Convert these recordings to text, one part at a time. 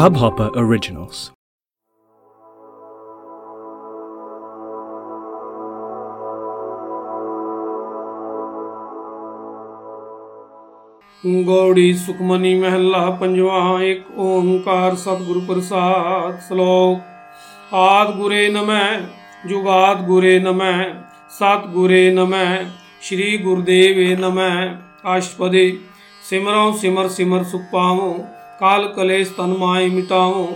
Hopper originals गौड़ी सुखमनी महला पंजवा, एक ओंकार सतगुरु प्रसाद श्लोक। आद गुरे नमः, जुगाद गुरे नमः, सत गुरे नमः, श्री गुरुदेव नमः। अष्टपदे सिमरो सिमर सिमर सुख पावो। काल कलेश तन माय मिटाऊं।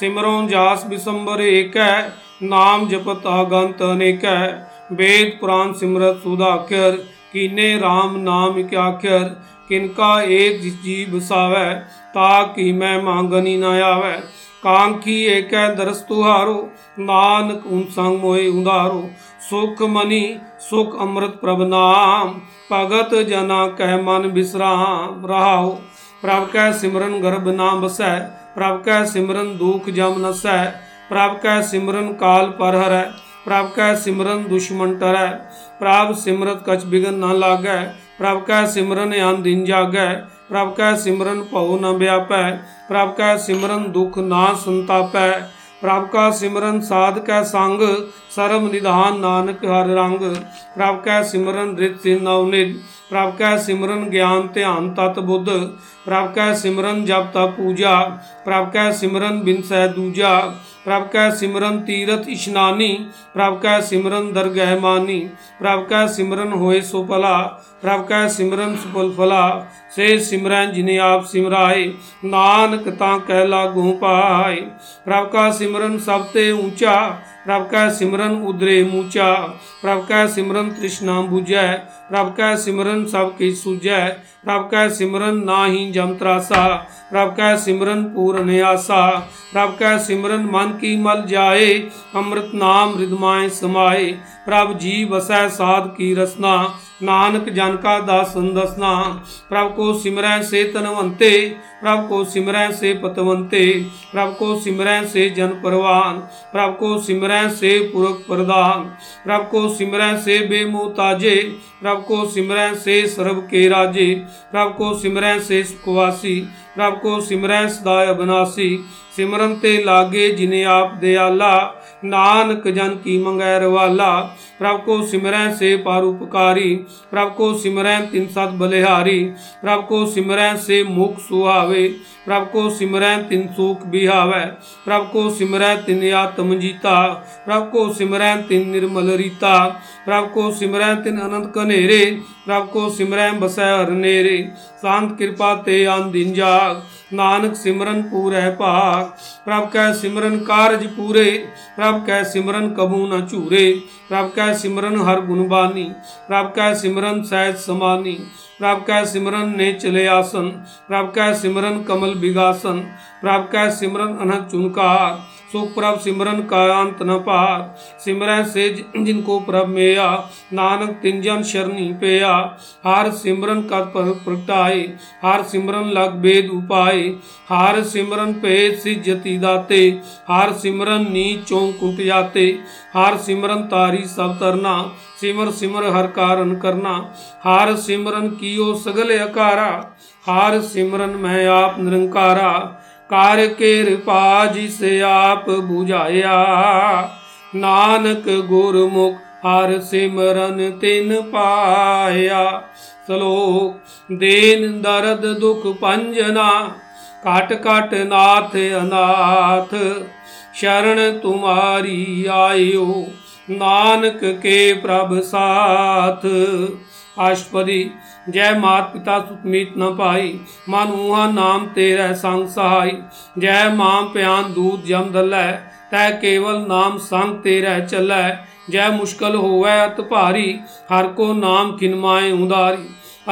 सिमरों जास विसंबर एक है नाम जपत अगंत अनेक। है वेद पुराण सिमरत सुधाकर किने राम नाम क्या कर किनका एक जीव बसावे ताकि मैं मांगनी न आवे। कांखी एक दरस तुहारो, नानक उन संग मोहे उदारो सुख मणि सुख अमृत प्रभ नाम, भगत जना कह मन विश्राम रहा हो ਪ੍ਰਭ ਕੈ ਸਿਮਰਨ ਗਰਭ ਨਾ ਬਸੈ ਪ੍ਰਭ ਕੈ ਸਿਮਰਨ ਦੁਖ ਜਮ ਨਸੈ ਪ੍ਰਭ ਕੈ ਸਿਮਰਨ ਕਾਲ ਪਰ ਹਰੈ ਪ੍ਰਭ ਕੈ ਸਿਮਰਨ ਦੁਸ਼ਮਨ ਟਰੈ ਪ੍ਰਭ ਸਿਮਰਤ ਕਛ ਬਿਗਨ ਨਾ ਲਾਗੈ ਪ੍ਰਭ ਕੈ ਸਿਮਰਨ ਆਨ ਦਿਨ ਜਾਗੈ ਪ੍ਰਭ ਕੈ ਸਿਮਰਨ ਭਉ ਨ ਵਿਆਪੈ ਪ੍ਰਭ ਕੈ ਸਿਮਰਨ ਦੁਖ ਨਾ ਸੰਤਾਪੈ ਪ੍ਰਭ ਕਾ ਸਿਮਰਨ ਸਾਧ ਕੈ ਸੰਗ ਸਰਮ ਨਿਧਾਨ ਨਾਨਕ ਹਰ ਰੰਗ ਪ੍ਰਭ ਕੈ ਸਿਮਰਨ ਰਿਤ ਸਿਨ ਨਉ ਨਿਧ ਪ੍ਰਭ ਕੈ ਸਿਮਰਨ ਗਿਆਨ ਧਿਆਨ ਤਤ ਬੁੱਧ, ਪ੍ਰਭ ਕੈ ਸਿਮਰਨ ਜਪ ਤਪ ਪੂਜਾ, ਪ੍ਰਭ ਕੈ ਸਿਮਰਨ ਬਿਨ ਸਹਿ ਦੂਜਾ, ਪ੍ਰਭ ਕੈ ਸਿਮਰਨ ਤੀਰਥ ਇਸ਼ਨਾਨੀ, ਪ੍ਰਭ ਕੈ ਸਿਮਰਨ ਦਰਗਹਿ ਮਾਨੀ, ਪ੍ਰਭ ਕੈ ਸਿਮਰਨ ਹੋਏ ਸੋ ਭਲਾ, ਪ੍ਰਭ ਕੈ ਸਿਮਰਨ ਸੁਪਲ ਫਲਾ, ਸੇ ਸਿਮਰਨ ਜਿਨੇ ਆਪ ਸਿਮਰਾਏ, ਨਾਨਕ ਤਾਂ ਕਹਿ ਲਾਗੂ ਪਾਏ, ਪ੍ਰਭ ਕਾ ਸਿਮਰਨ ਸਭ ਤੇ ਉੱਚਾ प्रभका सिमरन उदरे मूचा प्रभका सिमरन तृष्णा बुझय प्रभका सिमरन सब की सुजय प्रभका सिमरन नाही जम त्रासा प्रभका सिमरन पूर्ण आशा प्रभका सिमरन मन की मल जाए, अमृत नाम हृदमाय समाये प्रभ जी बसै साध की रसना ਸਮਾਏ ਪ੍ਰਭ ਜੀ ਵਸੈ ਸਾਧ ਕੀ ਰਸਨਾ ਨਾਨਕ ਜਨ ਕਾ ਦਾਸਨ ਦਸਨਾ ਪ੍ਰਭ ਕੋ ਸਿਮਰੈ ਸੇ ਤਨਵੰਤੇ, ਪ੍ਰਭ ਕੋ ਸਿਮਰੈ ਸੇ ਪਤਵੰਤੇ, ਪ੍ਰਭ ਕੋ ਸਿਮਰੈ ਸੇ ਜਨ ਪਰਵਾਨ, ਪ੍ਰਭ ਕੋ ਸਿਮਰੈ ਸੇ ਪੁਰਖ ਪ੍ਰਦਾਨ ਪ੍ਰਭ ਕੋ ਸਿਮਰੈ ਸੇ ਬੇਮੋਤਾਜੇ, ਪ੍ਰਭ ਕੋ ਸਿਮਰੈ ਸੇ ਸਰਬ ਕੇ ਰਾਜੇ, ਪ੍ਰਭ ਕੋ ਸਿਮਰੈ ਸੇ ਸੁਖਵਾਸੀ, ਪ੍ਰਭ ਕੋ ਸਿਮਰੈ ਸਦਾ ਅਬਨਾਸੀ, ਸਿਮਰਨ ਤੇ ਲਾਗੇ ਜਿਨੇ ਆਪ ਦਿਆਲਾ नानक जन की मंगै रवाला प्रभु को सिमरੈ से पारुपकारी प्रभु को सिमरੈ तिन सत बलिहारी, प्रभ को सिमरੈ से मुख सुहावे, प्रभु को सिमरੈ तिन सुख बिहावै, प्रभु को सिमरੈ तिन आत्म जीता, प्रभु को सिमरੈ तिन निर्मल रीता, प्रभु को सिमरੈ तिन अनंत कनेरे, प्रभु को सिमरै बसै हरनेरे शांत कृपा ते आन दिन जाग। ਨਾਨਕ ਸਿਮਰਨ ਪੂਰੈ ਭਾਗ ਪ੍ਰਭ ਕੈ ਸਿਮਰਨ ਕਾਰਜ ਪੂਰੇ ਪ੍ਰਭ ਕੈ ਸਿਮਰਨ ਕਬੂ ਨ ਝੂਰੇ ਪ੍ਰਭ ਕੈ ਸਿਮਰਨ ਹਰ ਗੁਣ ਬਾਨੀ ਪ੍ਰਭ ਕੈ ਸਿਮਰਨ ਸਹਿਜ ਸਮਾਨੀ ਪ੍ਰਭ ਕੈ ਸਿਮਰਨ ਨੇ ਚਲੇ ਆਸਨ ਪ੍ਰਭ ਕੈ ਸਿਮਰਨ ਕਮਲ ਬਿਗਾਸਨ ਪ੍ਰਭ ਕੈ ਸਿਮਰਨ ਅਨਹਦ ਚੁਨਕਾਰ सुख प्रभ सिमरन का न पार। सिमरन से जिनको प्रभ मेया। नानक तिंजन शरणी पेया। हार सिमरन का प्रगटाए। हार सिमरन लग बेद उपाय हार सिमरन पे सिजति दाते। हार सिमरन नीचों कुट जाते। हार सिमरन तारी सब तरना। सिमर सिमर हर कारण करना। हार सिमरन कियो सगले अकारा। हार सिमरन मैं आप निरंकारा। कार कृपा जिसे आप बुझाया। नानक गुरमुख हर सिमरन तिन पाया। श्लोक, देन दर्द दुख पंजना। काट काट नाथ अनाथ, शरण तुम्हारी आयो। नानक के प्रभ साथ। आष्पदी ਨਾਨਕ ਕੇ ਪ੍ਰਭ ਸਾਥ ਅਸ਼ਟਪਦੀ ਜੈ ਮਾਤ ਪਿਤਾ ਸੁਤਮੀਤ ਨ ਪਾਈ ਮਨ ਉਹਾ ਨਾਮ ਤੇਰਾ ਸੰਗ ਸਹਾਈ ਜੈ ਮਾਂ ਪਿਆਨ ਦੂਤ ਜਮ ਦਲੈ ਤੈ ਕੇਵਲ ਨਾਮ ਸੰਗ ਤੇਰਾ ਚੱਲੈ ਜੈ ਮੁਸ਼ਕਲ ਹੋਵੈ ਅਤ ਭਾਰੀ ਹਰ ਕੋ ਨਾਮ ਕਿਨਮਾਏ ਉਦਾਰੀ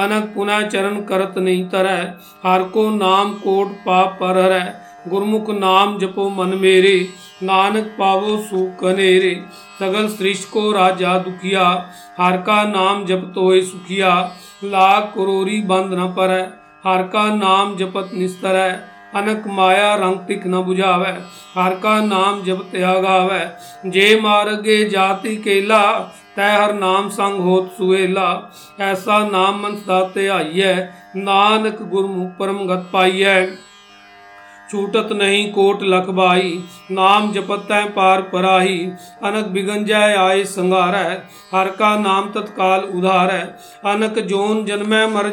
ਅਨਕ ਪੁਨਾ ਚਰਨ ਕਰਤ ਨਹੀਂ ਤਰੈ ਹਰ ਕੋ ਨਾਮ ਕੋਟ ਪਾਪ ਪਰ ਹਰੈ ਗੁਰਮੁਖ ਨਾਮ ਜਪੋ ਮਨ ਮੇਰੇ ਨਾਨਕ ਪਾਵੋ ਸੁਖ ਕਨੇਰੇ ਸਗਲ ਸ੍ਰਿਸ਼ਟ ਕੋ ਰਾਜਾ ਦੁਖੀਆ ਹਰ ਕਾ ਨਾਮ ਜਪਤ ਹੋਏ ਸੁਖੀਆ ਲਾਖ ਕਰੋਰੀ ਬੰਦ ਨ ਪਰੈ, ਹਰ ਕਾ ਨਾਮ ਜਪਤ ਨਿਸਤਰੈ, ਅਨਕ ਮਾਇਆ ਰੰਗ ਤਿਕ ਨ 부ਝਾਵੈ ਹਰ ਕਾ ਨਾਮ ਜਪ ਤਿਆਗਾਵੈ ਜੇ ਮਾਰਗੇ ਜਾਤੀ ਕੇਲਾ, ਤੈ ਹਰ ਨਾਮ ਸੰਗ ਹੋਤ ਸੁਏਲਾ ਐਸਾ ਨਾਮ ਮਨ ਸਦਾ ਧਿਆਈਐ, ਨਾਨਕ ਗੁਰਮੁਖ ਪਰਮ ਗਤ ਪਾਈਐ। छूटत नहीं कोट लखबाई, नाम जपत है पार पराही, अनक बिगन जाय आय संगार हर का नाम तत्काल उधार है अनक जोन जन्मै मर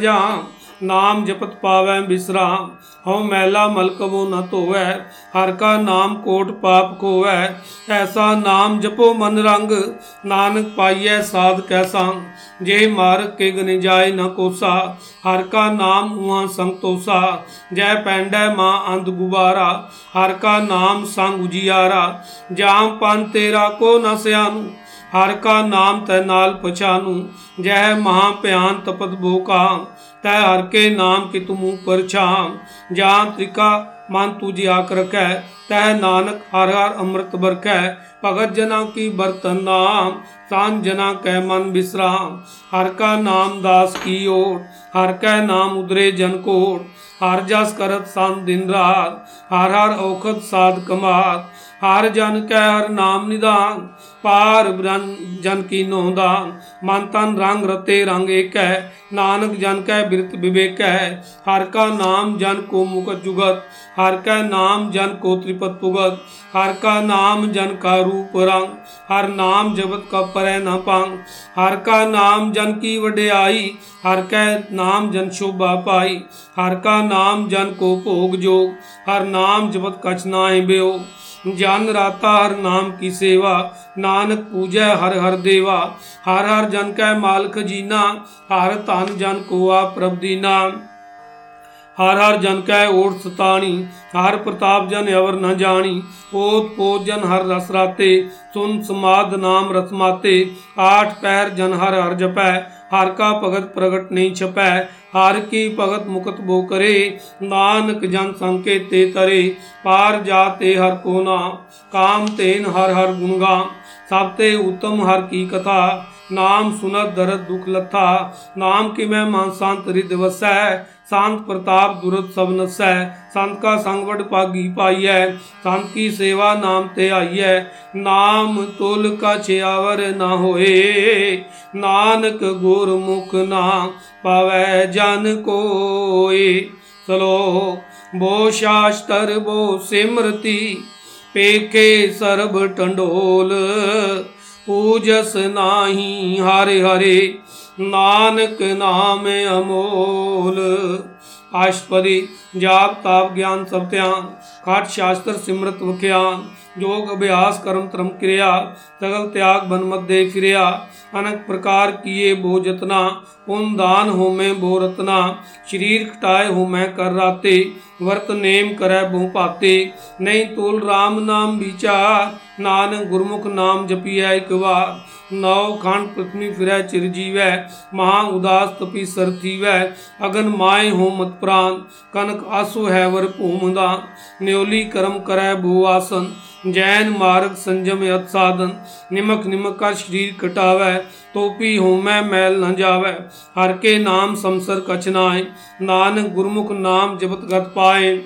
जा नाम जपत पावै विश्राम हूँ मैला मलकवो न धोवै हर का नाम कोट पाप खोवै ऐसा नाम जपो मन रंग नानक पाइय साध कैसा जे मार्ग के गन जाय न कोसा हर का नाम उहाँ संतोषा जय पैंडै माँ अंध गुबारा हर का नाम संग उजियारा जाम पन तेरा को न सयानु हर का नाम तै नाल पछानु जय महाप्यान तपत भोका तै हर के नाम के तुम ऊपर छाम जान त्रिका मन तुझे आक रखै। तह नानक हर हर अमृत बरखै। भगत जना की बर्तन नाम। तान जना कै मन विश्राम हर का नाम दास की ओर। हर कै नाम उदरे जन कोट हर जस करत सन दिन रात। हर हर औखत साध कमात हर जन कै हर नाम निदान। पार जन की नोदान मन तन रंग रते रंग एक है नानक जन कै बिरत विवेक। है हर का नाम जन को मुकत जुगत, हर का नाम जन को त्रिपत पुगत। हर का नाम जन का रूप रंग, हर नाम जगत का पर न पांग। हर का नाम जन की वड्याई, हर का नाम जन शोभा पाई। हर का नाम जन को भोग जोग, हर नाम जपत कछ नाय बेयोग। जन राता हर नाम की सेवा। नानक पूजै हर हर देवा। हर हर जन कै माल खजीना हर तन जन को प्रभ दीना। हर हर जन कै ओट सतानी। हर प्रताप जन अवर न जानी। ओत पोत जन हर रस राते। सुन समाद नाम रसमाते आठ पैर जन हर हर जपै। हर का भगत प्रगट नहीं छपै, हर की भगत मुकत बो करे। नानक जन संकेत ते तरे, पार जाते हर को ना। काम तेन हर हर गुणगा सबते उत्तम हर की कथा। नाम सुनत दरद दुख लथा। नाम की मैं मान शांत रिद वसै। शांत प्रताप दुरत सब नसै। संत का संगवट पागी पाई है संत की सेवा नाम ते आई है नाम तुल का छियावर न होए। नानक गुरमुख ना पावै जन कोए। चलो, बो शास्त्र, बो सिमरती पेखे सरब टंडोल। पूजस नाही हरे हरे, नानक नाम अमोल। आशपदी जाप, ताप, ज्ञान सब त्यान खाट, शास्त्र सिमृत वख्यान योग अभ्यास कर्म त्रम क्रिया सगल त्याग बन मध्य फिरिया अनक प्रकार किए बो जतना उन दान हो मैं बो रतना शरीर कटाए हो मैं कर राते वर्त नेम करे बो पाते नहीं तोल राम नाम विचार नानक गुरमुख नाम जपिया एक बार नौ खंड पृथ्वी फिर चिरजीव महा उदास तपी सरथीव अगन माए हो मत प्राण कनक आसो है वर भूमदान न्योली कर्म करे भू आसन जैन मार्ग संजम यत साधन निमक निमक का शरीर कटावे तोपी हो मैं मैल न जावे हर के नाम समसर कचनाए नानक गुरमुख नाम जपत गत पाए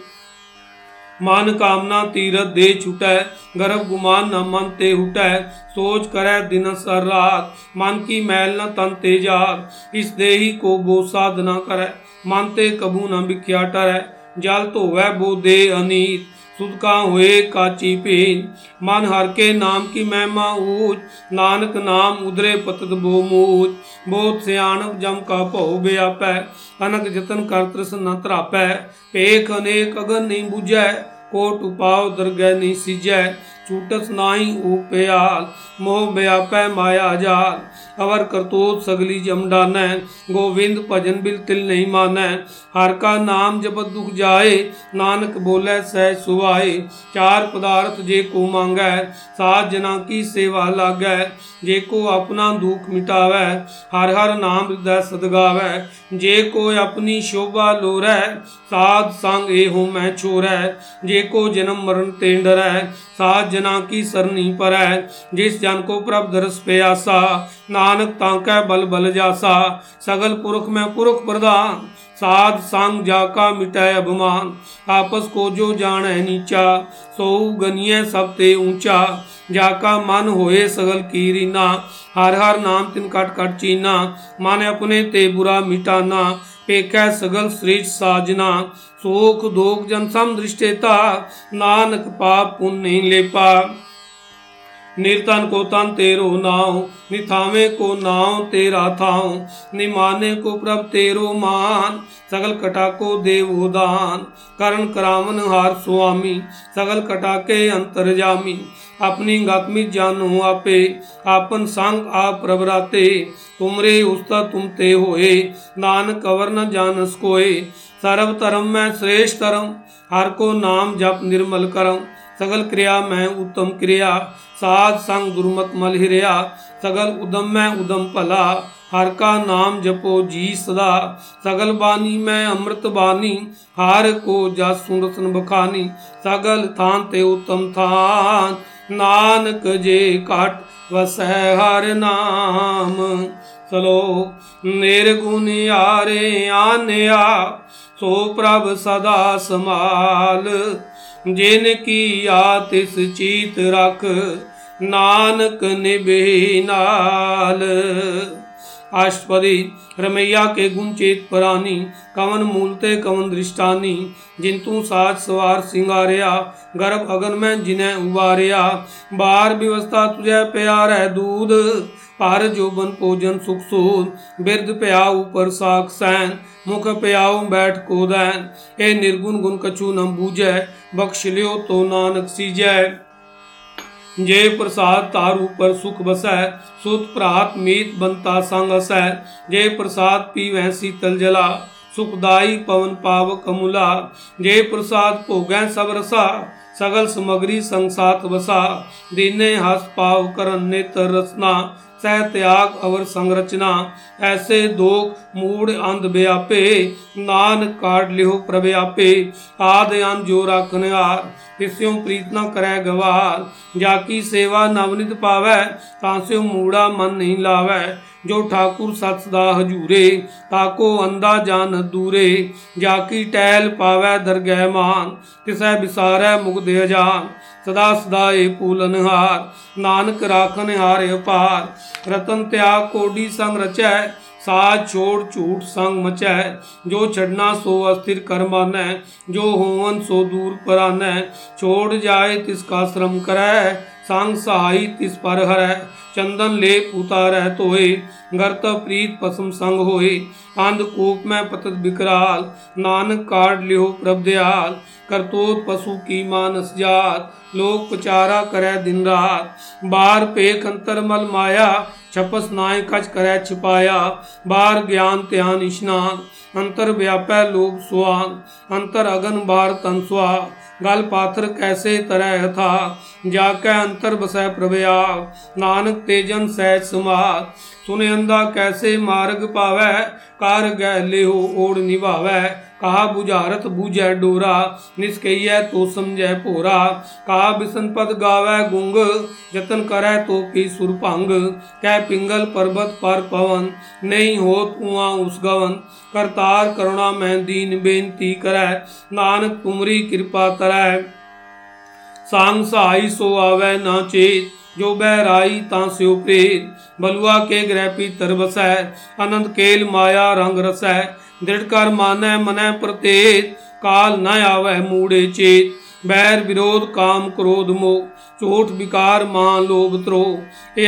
मान कामना तीरथ दे छुटै गर्भ गुमान न मन ते हुटै सोच करे दिन सर रात मन की मैल न तन ते जाग इस देही को बो साधना करे मन ते कबू न बिख्या टरै जल धोवै बो दे अनीत सुदका हुए काची पीन मन हर के नाम की महिमा ऊच नानक नाम उदरे पतत बो मूच बहुत सियाणक जम का भो व्यापै अनक जतन कर तृष्ण न त्रापै पेख अनेक अगन नहीं बुझै कोट उपाव दरगह नहीं सिजै छूटस नाई उपेयाल मोह व्यापै माया जाल अवर करतोत सगली जमडान गोविंद भजन बिल तिल नहीं मानै हर का नाम जब दुख जाए नानक बोले सह सुवाए चार पदार्थ जे को मांगै सात जना की सेवा लागै जे को अपना दुख मिटावै हर हर नाम हृदय सदगावै जे को अपनी शोभा लोरै साध संग ए हो मैं छोरै जे को जन्म मरण ते जना की सरनी पर है जिस जन को प्रभ दरस पे आसा नानक तांकै बल बल जासा सगल पुरख में पुरख प्रधान साध संग जाका मिटाए अभिमान आपस को जो जान है नीचा सो गनिय सब ते ऊँचा जाका मन होए सगल की रीना हर हर नाम तिन कट कट चीना माने अपने ते बुरा मिटाना पेखै सगल श्रेष्ठ साजना सोख दोख जन सम दृष्टेता नानक पाप पुण्य नहीं ले पा निरतन को तन तेरो नाव निथावे को नाव तेरा थाव निमाने को प्रभ तेरो मान, सगल कटा को देवो दान। करण करावन हार स्वामी सगल कटा के अंतर जामी। अपनी गतमी जानो आपे, आपन संग आप प्रभराते तुमरे उस्ता तुम ते होए नान कवर न जानस कोए। सर्व धर्म में श्रेष्ठ धर्म, हर को नाम जप निर्मल करम। सगल क्रिया मैं उत्तम क्रिया साध संग दुर्मत मल हिरिया, सगल उदम में उदम भला। हर का नाम जपो जी सदा। सगल बानी में अमृत बानी, हार को जस सुन बखानी। सगल थान ते उत्तम थान, नानक जे काट वसै हर नाम। चलो निर्गुण यारे आनया, सो प्रभ सदा समाल। जिन की आतिस चीत रख नानक निभे नाल। अष्टपदी रमैया के गुण चेत परानी, कवन मूलते कवन दृष्टानी जिंतु साज सवार सिंगारिया, गर्भ अगन में जिन्हें उबारिया। बार व्यवस्था तुझे प्यार है दूध, पार जोबन भोजन सुख सूद। बिरद प्याऊ ऊपर साख सैन, मुख प्याऊ बैठ को दैन। ए निर्गुण गुण कछु न बूझे, बख्श लियो तो नानक सीजै। जे प्रसाद तारू पर सुख बसै, सुत प्रात मीत बनता संग असै। जय प्रसाद पीवै शीतल जला, सुखदाई पवन पाव कमुला जय प्रसाद भोग सब रसा सगल समग्री संसात बसा दीने हस पाव करन नेत्र रचना सह त्याग अवर संरचना ऐसे दो मूड अंध व्यापे नान काट लिहो प्रव्यापे आद अन जो रखनहार तिस्यों प्रीत न करे गवार जाकी सेवा नवनित पावै तास्यों मूड़ा मन नहीं लावै जो ठाकुर सत सदा हजूरे ताको अंदा जान दूरे जाकी टैल पावै दरगह मान तिसै बिसारै मुगद जान सदा सदा ए पूलन हार नानक राखन हार अपार रतन त्याग कोडी संग रचै साज छोड़ झूठ संग मचै। जो छड़ना सो अस्थिर कर मानै, जो होवन सो दूर परानै। छोड़ जाए तिसका श्रम करै, संग सहाई तिस पर हरै। चंदन लेप उतारै तोए गर्त प्रीत पसम संग होए। अंधकूप में पतत बिकराल, नानक काट लियो प्रभ दयाल। करतोत पशु की मानस जात, लोक पचारा करे दिन रात। बार पेख अंतर मल माया छपस नाय कच करे छिपाया बार ज्ञान त्यान स्नान अंतर व्यापै लोभ सुआन अंतर अगन बार तन सुहा गल पाथर कैसे तरह था जाकै अंतर बसै प्रभया नानक तेजन सहज समात सुने अंधा कैसे मार्ग पावै कार गह लेहो ओढ़ निभावै कहा बुझारत बूझै डोरा निष्कैय तो समझै भोरा कहा बिसन पद गावै गुंग जतन करै तो की सुर भंग कह पिंगल पर्वत पर पवन नहीं होत उआ उस गवन करतार करुणा मैं दीन बेनती करै नानक तुमरी कृपा करै सांग सहाई सो आवे ना चेत जो बहराई ता स्यो प्रेत बलुआ के ग्रह पीतर बसै अनंत केल माया रंग रसै दृढ़ कर मानै मनै प्रतेत काल न आवे मूड़े चेत बैर विरोध काम क्रोध मोह झूठ विकार मान लोभ त्रो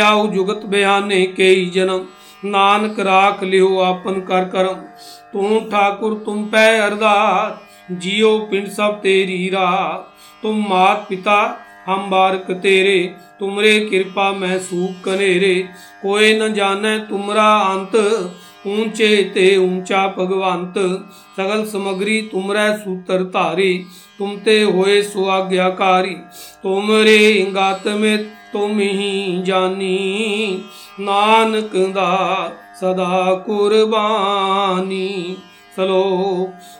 आउ जुगत बयाने के जन्म नानक राख लियो आपन कर करम तू ठाकुर तुम पै अरदास जियो पिंड सब तेरी रात तुम मात पिता हम बारक तेरे तुमरे कृपा में सूख कनेरे कोई न जाने तुमरा अंत ऊँचे ते ऊँचा भगवंत सगल समग्री तुमरे सूत्र धारी तुम ते होए सुआज्ञाकारी तुमरे गात में तुम ही जानी नानक दा सदा कुर्बानी सलो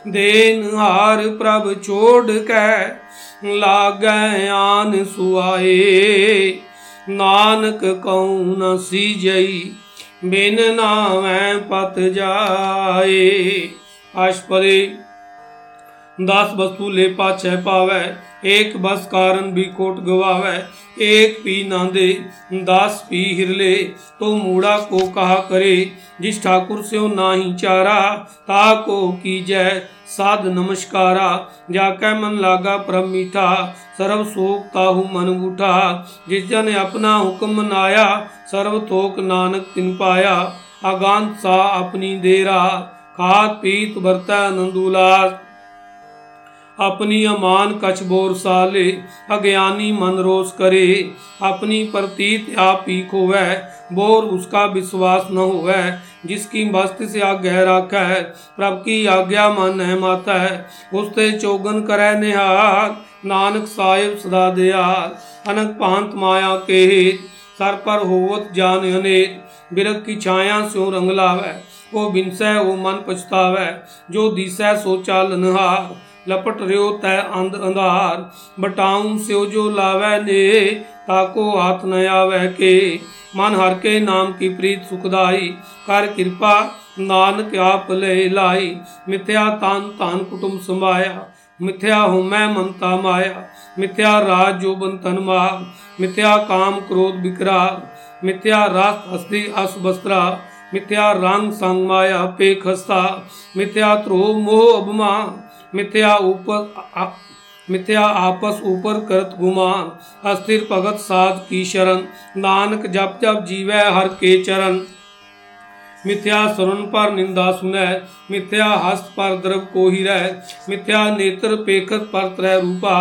देन हार प्रभ छोड़ के लागै आन सुआए नानक कौन सी जई बिन नामै पत जाए अष्टपदी दस वस्तु ले पाछे पावे एक बस कारण भी कोट गवावे एक पी ना दे दास पी हिरले तो मूड़ा को कहा करे जिस ठाकुर से नाही चारा ता को की जय साध नमस्कारा जाके मन लागा परम मीठा सर्व शोक ताहु मन उठा जिस जन अपना हुक्म मनाया सर्व थोक नानक तिन पाया अगांत सा अपनी देरा खात पीत बरता नंदुलास अपनी अमान कछ बोर साले अज्ञानी मन रोष करे अपनी प्रतीत आप ही खोवे बोर उसका विश्वास न होवे जिसकी मस्त से आज्ञा रख है प्रभ की आज्ञा मन है माता है उसते चौगन करे निहार नानक साहिब सदा दयाल अनक पांत माया के सर पर होवत जान अनेक। बिरक की छाया स्यो रंग वो बिनसै वो मन पछतावे। जो दिसै, सो चाल नहार। लपट रियो तय अंध अंधार। बटाऊं स्यो जो लावे ने ताको हाथ न आवे के। मन हर के नाम की प्रीत सुखदाई। कर कृपा नानक आप ले लाई। मिथ्या तान तान कुटुम समाया मिथ्या हूँ मैं ममता माया, मिथ्या राज जो बंतन माग मिथ्या काम क्रोध विकराल मिथ्या रास हस्ती अस बस्त्रा मिथ्या रंग संग माया पे खस्ता मिथ्या त्रो मोह अभिमान मिथ्या ऊपर मिथ्या आपस ऊपर करत गुमान अस्थिर भगत साध की शरण, नानक जप जप जीवै हर के चरण। मिथ्या सुरन पर निंदा सुनै, मिथ्या हस्त पर द्रव को ही रह, मिथ्या नेत्र पेखत पर त्रय रूपा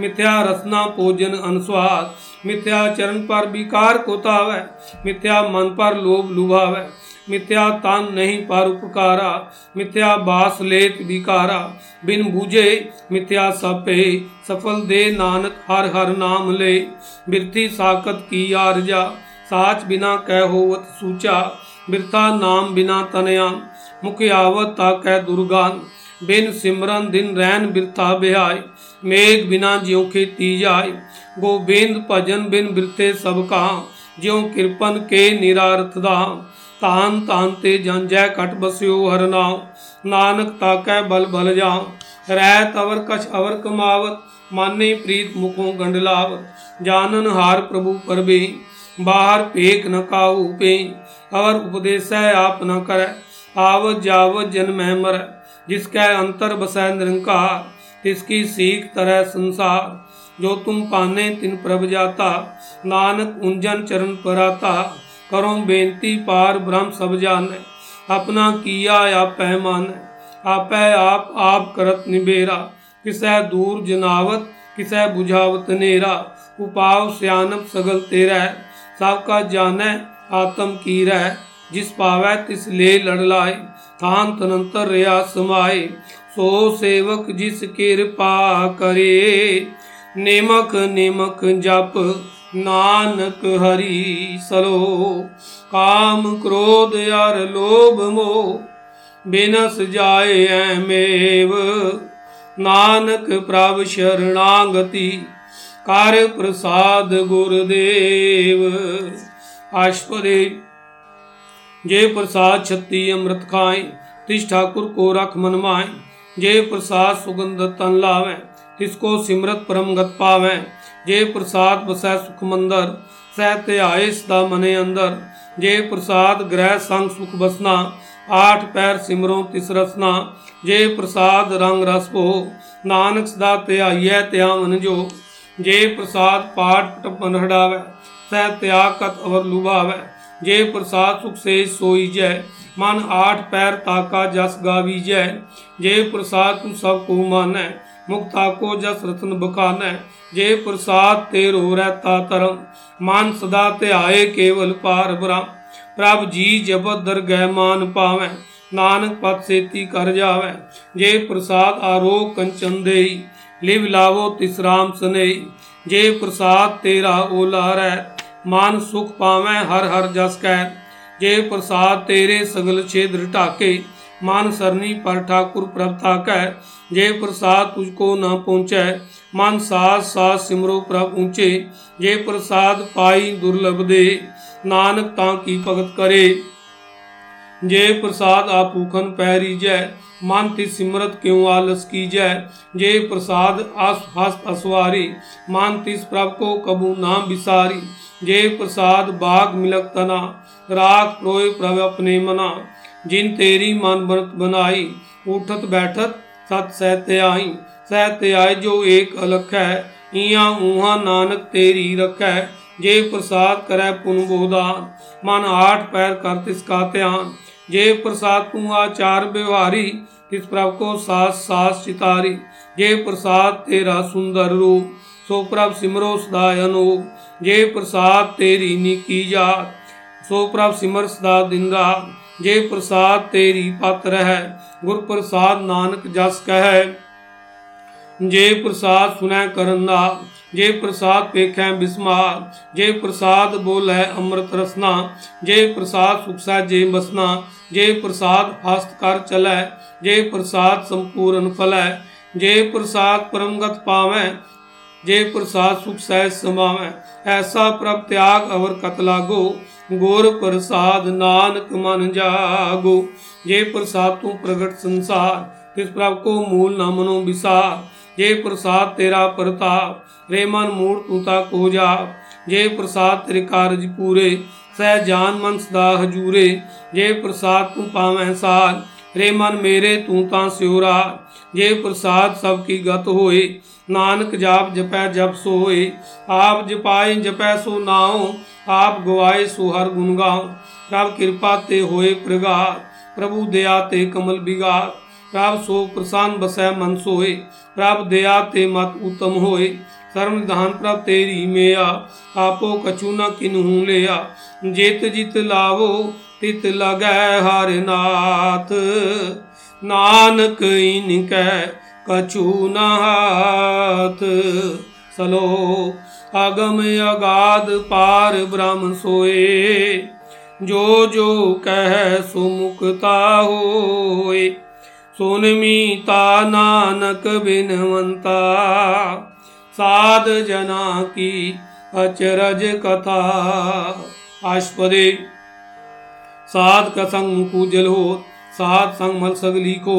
मिथ्या रसना भोजन अनुस्वाद मिथ्या चरण पर विकार को तावै मिथ्या मन पर लोभ लुभावै, मिथ्या तान नहीं पर उपकारा, मिथ्या बास लेत विकारा, बिन बूझे मिथ्या सपे, सफल दे नानक हर हर नाम ले, बिरथी साकत की आरजा, साच बिना कह होवत सूचा बिरता नाम बिना तनया मुख आवत ताकै दुर्गान बिन सिमरन दिन रैन बिरता ब्याय मेघ बिना ज्यों के तीजाय गोविंद भजन बिन बिरते सबका ज्यो कृपन के निरारथ दाम तान तान ते जन जय कट बस्यो हर नाम नानक ताकै बल बल जा रह तवर कछ अवर कमावत माने प्रीत मुखों गंडलावत जानन हार प्रभु परबे बाहर पेक न काऊ पे और उपदेश आप न कर। आवत जावत जन्म मर, जिसका अंतर बसै निरंकार, तिसकी सीख तरह संसार। जो तुम पाने तिन प्रभ जाता, नानक उंजन चरण पर आता करो बेनती पार ब्रह्म सब जान, अपना किया या पैमान आप आप आप करत निबेरा, किस दूर जनावत, किसै बुझावत नेरा। उपाव सियानप सगल तेरा। सबका जानै आत्म की रह। जिस पावै तिस ले लड़ लाए थान तनंतर रिया समाए। सो सेवक जिस कृपा करे, नेमक नेमक जप नानक हरि सलो काम क्रोध यार लोभ मोह बिनस जाए मेव। नानक प्रभ शरणागति कर प्रसाद गुरुदेव आशपदे जे प्रसाद छत्ती अमृत खाए तिस ठाकुर को रख मन माए जे प्रसाद सुगंध तन लावे तिसको सिमरत परम गत पावे ਜੇ ਪ੍ਰਸਾਦ ਬਸੈ ਸੁਖ ਮੰਦਰ ਸਹਿ ਧਿਆਏ ਸਦਾ ਮਨੇ ਅੰਦਰ ਜੇ ਪ੍ਰਸਾਦ ਗ੍ਰਹਿ ਸੰਗ ਸੁਖ ਬਸਨਾ ਆਠ ਪੈਰ ਸਿਮਰੋ ਤਿਸ ਰਸਨਾ ਜੇ ਪ੍ਰਸਾਦ ਰੰਗ ਰਸ ਭੋ ਨਾਨਕ ਸਦਾ ਧਿਆਈਐ ਧਿਆਵਨ ਜੋ ਜੇ ਪ੍ਰਸਾਦ ਪਾਠ ਪਟਪਨ ਹੜਾਵੇ, ਸਹਿ ਤਿਆਗ ਕਤ ਅਵਰ ਲੁਭਾਵੇ। ਜੇ ਪ੍ਰਸਾਦ ਸੁਖ ਸੇ ਸੋਈ ਜੈ ਮਨ ਆਠ ਪੈਰ ਤਾਕਾ ਜਸ ਗਾਵੀ ਜੈ ਜੇ ਪ੍ਰਸਾਦ ਤੂੰ ਸਭ ਕੋ ਮਾਨੈ, ਮੁਕਤਾ ਕੋ ਜਸ ਰਤਨ ਬਖਾਨੈ। ਜੇ ਪ੍ਰਸਾਦ ਤੇ ਰੋ ਰਹਤਾ ਤਰਮ ਮਨ ਸਦਾ ਧਿਆਏ ਕੇਵਲ ਪਾਰ ਬ੍ਰਹਮ। ਪ੍ਰਭ ਜੀ ਜਬਤ ਦਰਗਹਿ ਮਾਨ ਪਾਵੈ, ਨਾਨਕ ਪਤ ਸੇਤੀ ਕਰ ਜਾਵੈ। ਜੇ ਪ੍ਰਸਾਦ ਆਰੋਗ ਕੰਚਨ ਦੇਈ लिव लावो तिसराम सने जे प्रसाद तेरा ओला है मान सुख पावे हर हर जस कह जे प्रसाद तेरे सगल छेद ढाके मान सरनी पर ठाकुर प्रभ ताकै जे प्रसाद तुझको न पहुँचै मन सास सास सिमरो प्रभ ऊँचे जे प्रसाद पाई दुर्लभ दे नानक ता की भगत करे जे प्रसाद आपूखन पैरी जय मन ति सिमरत क्यों आलस की जय जे प्रसाद आस हस्त असवारी मान तिस प्रभ को कबू नाम विसारी जे प्रसाद बाग मिलक तना राख प्रोय प्रभ अपने मना। जिन तेरी मन बनत बनाई, उठत बैठत सत सहते आई। सहते आए जो एक अलख है इया ऊहा नानक तेरी रखै। जे प्रसाद करे पुन बोदान मन आठ पैर कर तिसका ध्यान। जे प्रसाद तू आचार व्यवहारी तिस प्रभ को सास सास चितारी जे प्रसाद तेरा सुंदर रूप सो प्रभ सिमरो सदा अनूप जे प्रसाद तेरी निकी जात सो प्रभ सिमर सदा दिन रात जे प्रसाद तेरी पात्र है गुर प्रसाद नानक जस कह जे प्रसाद सुनै करना जे प्रसाद पेखै बिस्मार जे प्रसाद बोलै अमृत रसना जे प्रसाद सुख जे बसना जे प्रसाद हस्त कर चलै जे प्रसाद संपूर्ण फलै जे प्रसाद परमगत पावै जे प्रसाद सुख सहज समावै ऐसा प्रभ त्याग अवर कत लागो, गोर प्रसाद नानक मन जागो। जे प्रसाद तू प्रगट संसार, तिस प्रभ को मूल न मनो विसार। जे प्रसाद तेरा प्रताप, रे मन मूड तूता को जा जय प्रसाद तेरे कारज पूरे ਸਹਿ ਜਾਨ ਮਨ ਸਦਾ ਹਜੂਰੇ ਜੇ ਪ੍ਰਸਾਦ ਤੂੰ ਪਾਵੇਂ ਸਾਰ ਰੇ ਮਨ ਮੇਰੇ ਤੂੰ ਤਾਂ ਸਿਉਰਾ ਜੇ ਪ੍ਰਸਾਦ ਸਭ ਕੀ ਗਤ ਹੋਏ ਨਾਨਕ ਜਾਪ ਜਪੈ ਜਪ ਸੋਏ ਆਪ ਜਪਾਏ ਜਪੈ ਸੋ ਨਾਉ ਆਪ ਗਵਾਏ ਸੋ ਹਰ ਗੁਣ ਗਾਉ ਪ੍ਰਭ ਕਿਰਪਾ ਤੇ ਹੋਏ ਪ੍ਰਗਾਤ ਪ੍ਰਭੂ ਦਇਆ ਤੇ ਕਮਲ ਬਿਗਾਤ ਪ੍ਰਭ ਸੋ ਪ੍ਰਸੰਨ ਬਸੈ ਮਨ ਸੋਏ ਪ੍ਰਭ ਦਇਆ ਤੇ ਮਤ ਉਤਮ ਹੋਏ सर्वधान प्राप्त तेरी मेया, आपो कछु न किन्हू लेया। जेत जित लावो, तित लगै हर नाथ। नानक इनकै कछु न हाथ। सलो, अगम अगाध पार ब्रह्म सोए। जो जो कह सुमुखता होए। सुन मीता नानक बिनवंता। साध जना की अचरज कथा। आस्पदे साध का संग मुकुजल हो सात संग मल सगली को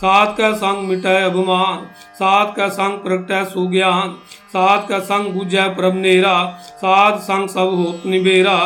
सात का संग मिटाय अभिमान सात का संग प्रगटय सुज्ञान सात का संग बुझय प्रभ नेरा सात संग सब होत निबेरा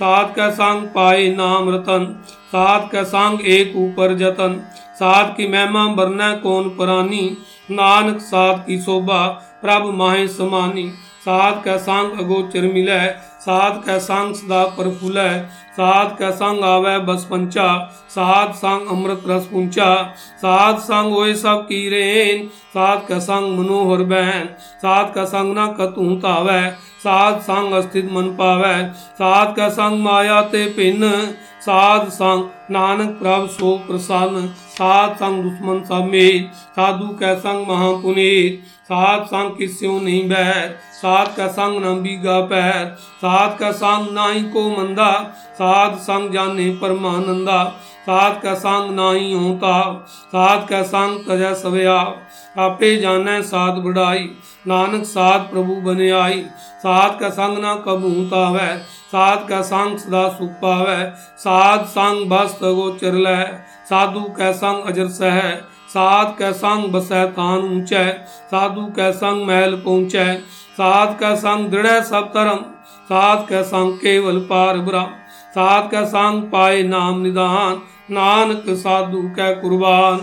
सात का संग पाए नाम रतन सात का संग एक ऊपर जतन सात की महिमा वर्ण कौन प्राणी नानक साध की शोभा प्रभ माहे समानी। साध का संग अगोचर मिलै, साध का संग सदा प्रफुल्लै साध का संग आवे बस पंचा, साध संग अमृत रस पुंचा साध संग होए सब की रेन, साध का संग मनोहर बहन साध का संग न कतू तावै साध संग अस्थित मन पावै, साध का संग माया ते पिन साध संग नानक प्रभ सो प्रसन्न, साध संग दुश्मन समेत साधु कै संग महापुनीत, साध संग किस्यों नहीं बैर, साध का संग न बीगा पैर, साध का संग नाई को मंदा, साध संग जाने परमानंदा, साध का संग नाही होता, साध का संग तजा सवया आपे जाने साध बढ़ाई, नानक साध प्रभु बने आई, साध का संग ना कब होता वै साध का संग सदा सुख पावै। साध संग बस गोचर लै। साधु कै संग अजर सह। साध कै संग बसै तान ऊंचै। साधु कै संग महल पहुंचै। साध कै संग दृढ़ सब धर्म। साध कै संग केवल पार ब्रह्म। साध का संग पाए नाम निदान। नानक साधु कै कुर्बान।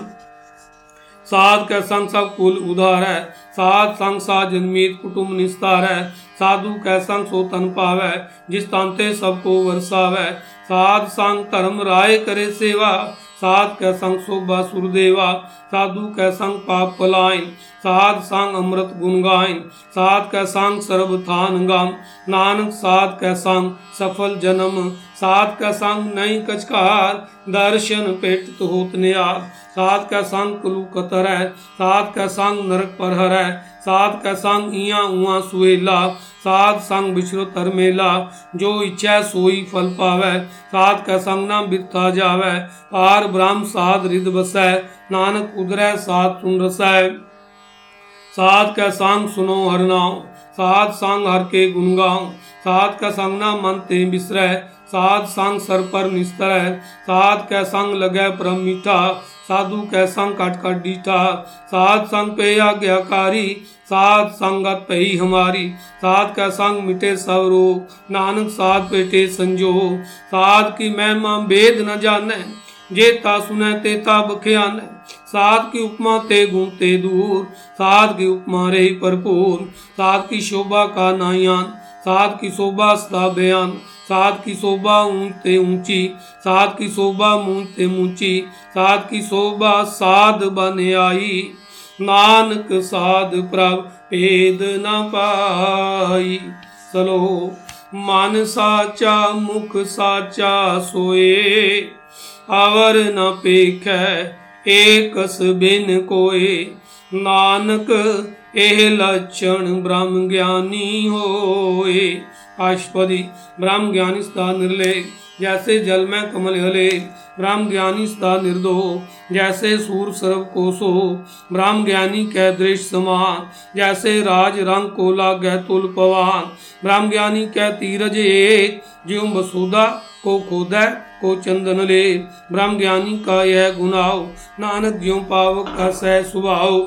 साध का संग सब कुल उधार। है साध संग सा जन्मीत कुटुंब निस्तार। है साधु कै सो तन पावै, जिस तांते सबको वरसावै। साध संग धर्म राय करे सेवा साध कै संग शोभा सुरदेवा साधु कै संग पाप पलायन साध संग अमृत गुण गायन साध कै संग सर्व थान गाम, नानक साध कै संग सफल जन्म, साध का संग नहीं कचकार, दर्शन पेट तो होत नियाद साध का संग कुलू कतर है साध का संग नरक पर हर है साध का संग इया उआ सुएला साध संग बिछरो तर मेला, जो इच्छा सोई फल पावे। साध का संग ना बिथा जावे। पार ब्रह्म साध रिद बसै, नानक उदरै साध सुन रसै। साध का संग सुनो हर नाम, साध संग हर के गुण गाओ साध का संग ना मन ते बिसरै, साध संग सर पर निस्तर। साध कै संग लगे परम मीठा साधु कै संग कट कट डीठा। साध संग पे आज्ञाकारी, साध संगत पे ही हमारी। साध का संग मिटे सब रोग, नानक साध पेटे संजोग। साध की महिमा वेद न जाने, जेता सुने तेता बख्यान। साध की उपमा ते गुण ते दूर, साध की उपमा रे भरपूर साध की शोभा का नायान साध की शोभा सदा बयान साध की शोभा ऊँचे ऊँची, साध की शोभा मूंते मूंची, साध की शोभा साध बन आई। नानक साध प्रभ भेद न पाई। चलो, मन साचा, मुख साचा सोए। अवर न पेख एकस बिन कोए। नानक ਇਹ ਲਛਣ ਬ੍ਰਹਮ ਗਿਆਨੀ ਹੋਏ आशपदी ब्रह्म ज्ञानी सदा निर्ले जैसे जल में कमल हले ब्रह्म ज्ञानी सदा निर्दो जैसे सूर सर्व कोसो ब्रह्म ज्ञानी कै दृश्य समान जैसे राज रंग को लागे तुल पवान ब्रह्म ज्ञानी कै तीरज एक ज्यों बसुदा को खोदै को चंदन ले ब्रह्म ज्ञानी का यह गुनाव नानक ज्यों पावक का सह सुभाव